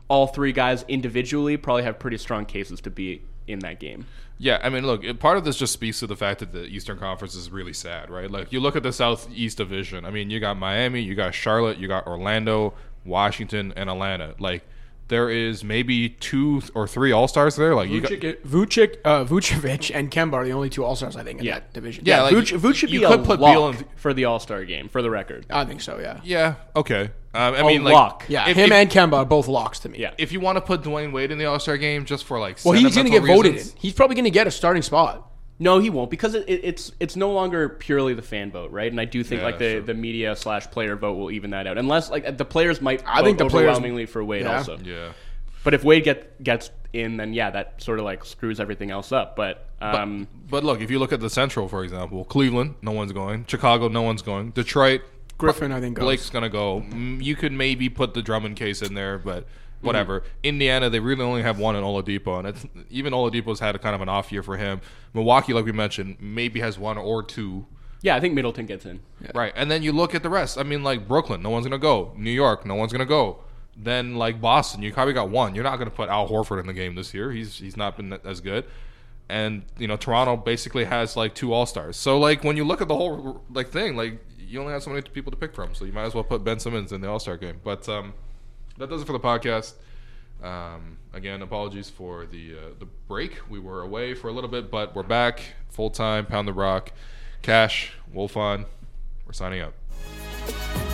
C: all three guys individually probably have pretty strong cases to be in that game.
A: Yeah, I mean, look, part of this just speaks to the fact that the Eastern Conference is really sad, right? Like, you look at the Southeast Division. I mean, you got Miami, you got Charlotte, you got Orlando, Washington, and Atlanta. Like, there is maybe two or three All Stars there. Like, you got,
B: Vucic, Vucic, uh, Vucevic and Kemba are the only two All Stars I think in
C: Yeah.
B: that division.
A: Yeah, like,
C: Vuce, Vuce should
A: you
C: be
A: could
C: a
A: put
C: lock
A: Beal in-
C: for the All Star game, for the record.
B: I think so. Yeah,
A: yeah, okay. Um, I
C: A
A: mean, like,
C: lock.
B: yeah.
A: if-
B: him
A: if-
B: and Kemba are both locks to me.
C: Yeah.
A: if you want to put Dwyane Wade in the All Star game just for like,
B: Well, he's going to get
A: sentimental
B: voted in. He's probably going to get a starting spot.
C: No, he won't because it, it, it's it's no longer purely the fan vote, right? And I do think
A: Yeah,
C: like the,
A: sure.
C: the media slash player vote will even that out, unless like the players might.
B: I
C: vote
B: think the players-
C: overwhelmingly for Wade
B: Yeah.
C: also.
A: Yeah.
C: But if Wade get gets in, then yeah, that sort of like screws everything else up. But um,
A: But look, if you look at the Central, for example, Cleveland, no one's going. Chicago, no one's going. Detroit,
B: Griffin, I think, goes.
A: Blake's gonna go. Mm, You could maybe put the Drummond case in there, but whatever.
B: Mm-hmm.
A: Indiana, they really only have one in Oladipo, and it's even Oladipo's had a kind of an off year for him. Milwaukee, like we mentioned, maybe has one or two.
C: yeah, I think Middleton gets in.
A: Right, and then you look at the rest. I mean, like Brooklyn, no one's gonna go. New York, no one's gonna go. Then like Boston, you probably got one. You're not gonna put Al Horford in the game this year. He's he's not been as good. And you know Toronto basically has like two All Stars. So like when you look at the whole like thing, like you only have so many people to pick from. So you might as well put Ben Simmons in the All Star game. But um, that does it for the podcast. Um, again, apologies for the uh, the break. We were away for a little bit, but we're back full time. Pound the rock, Cash, Wolfond. We're signing out.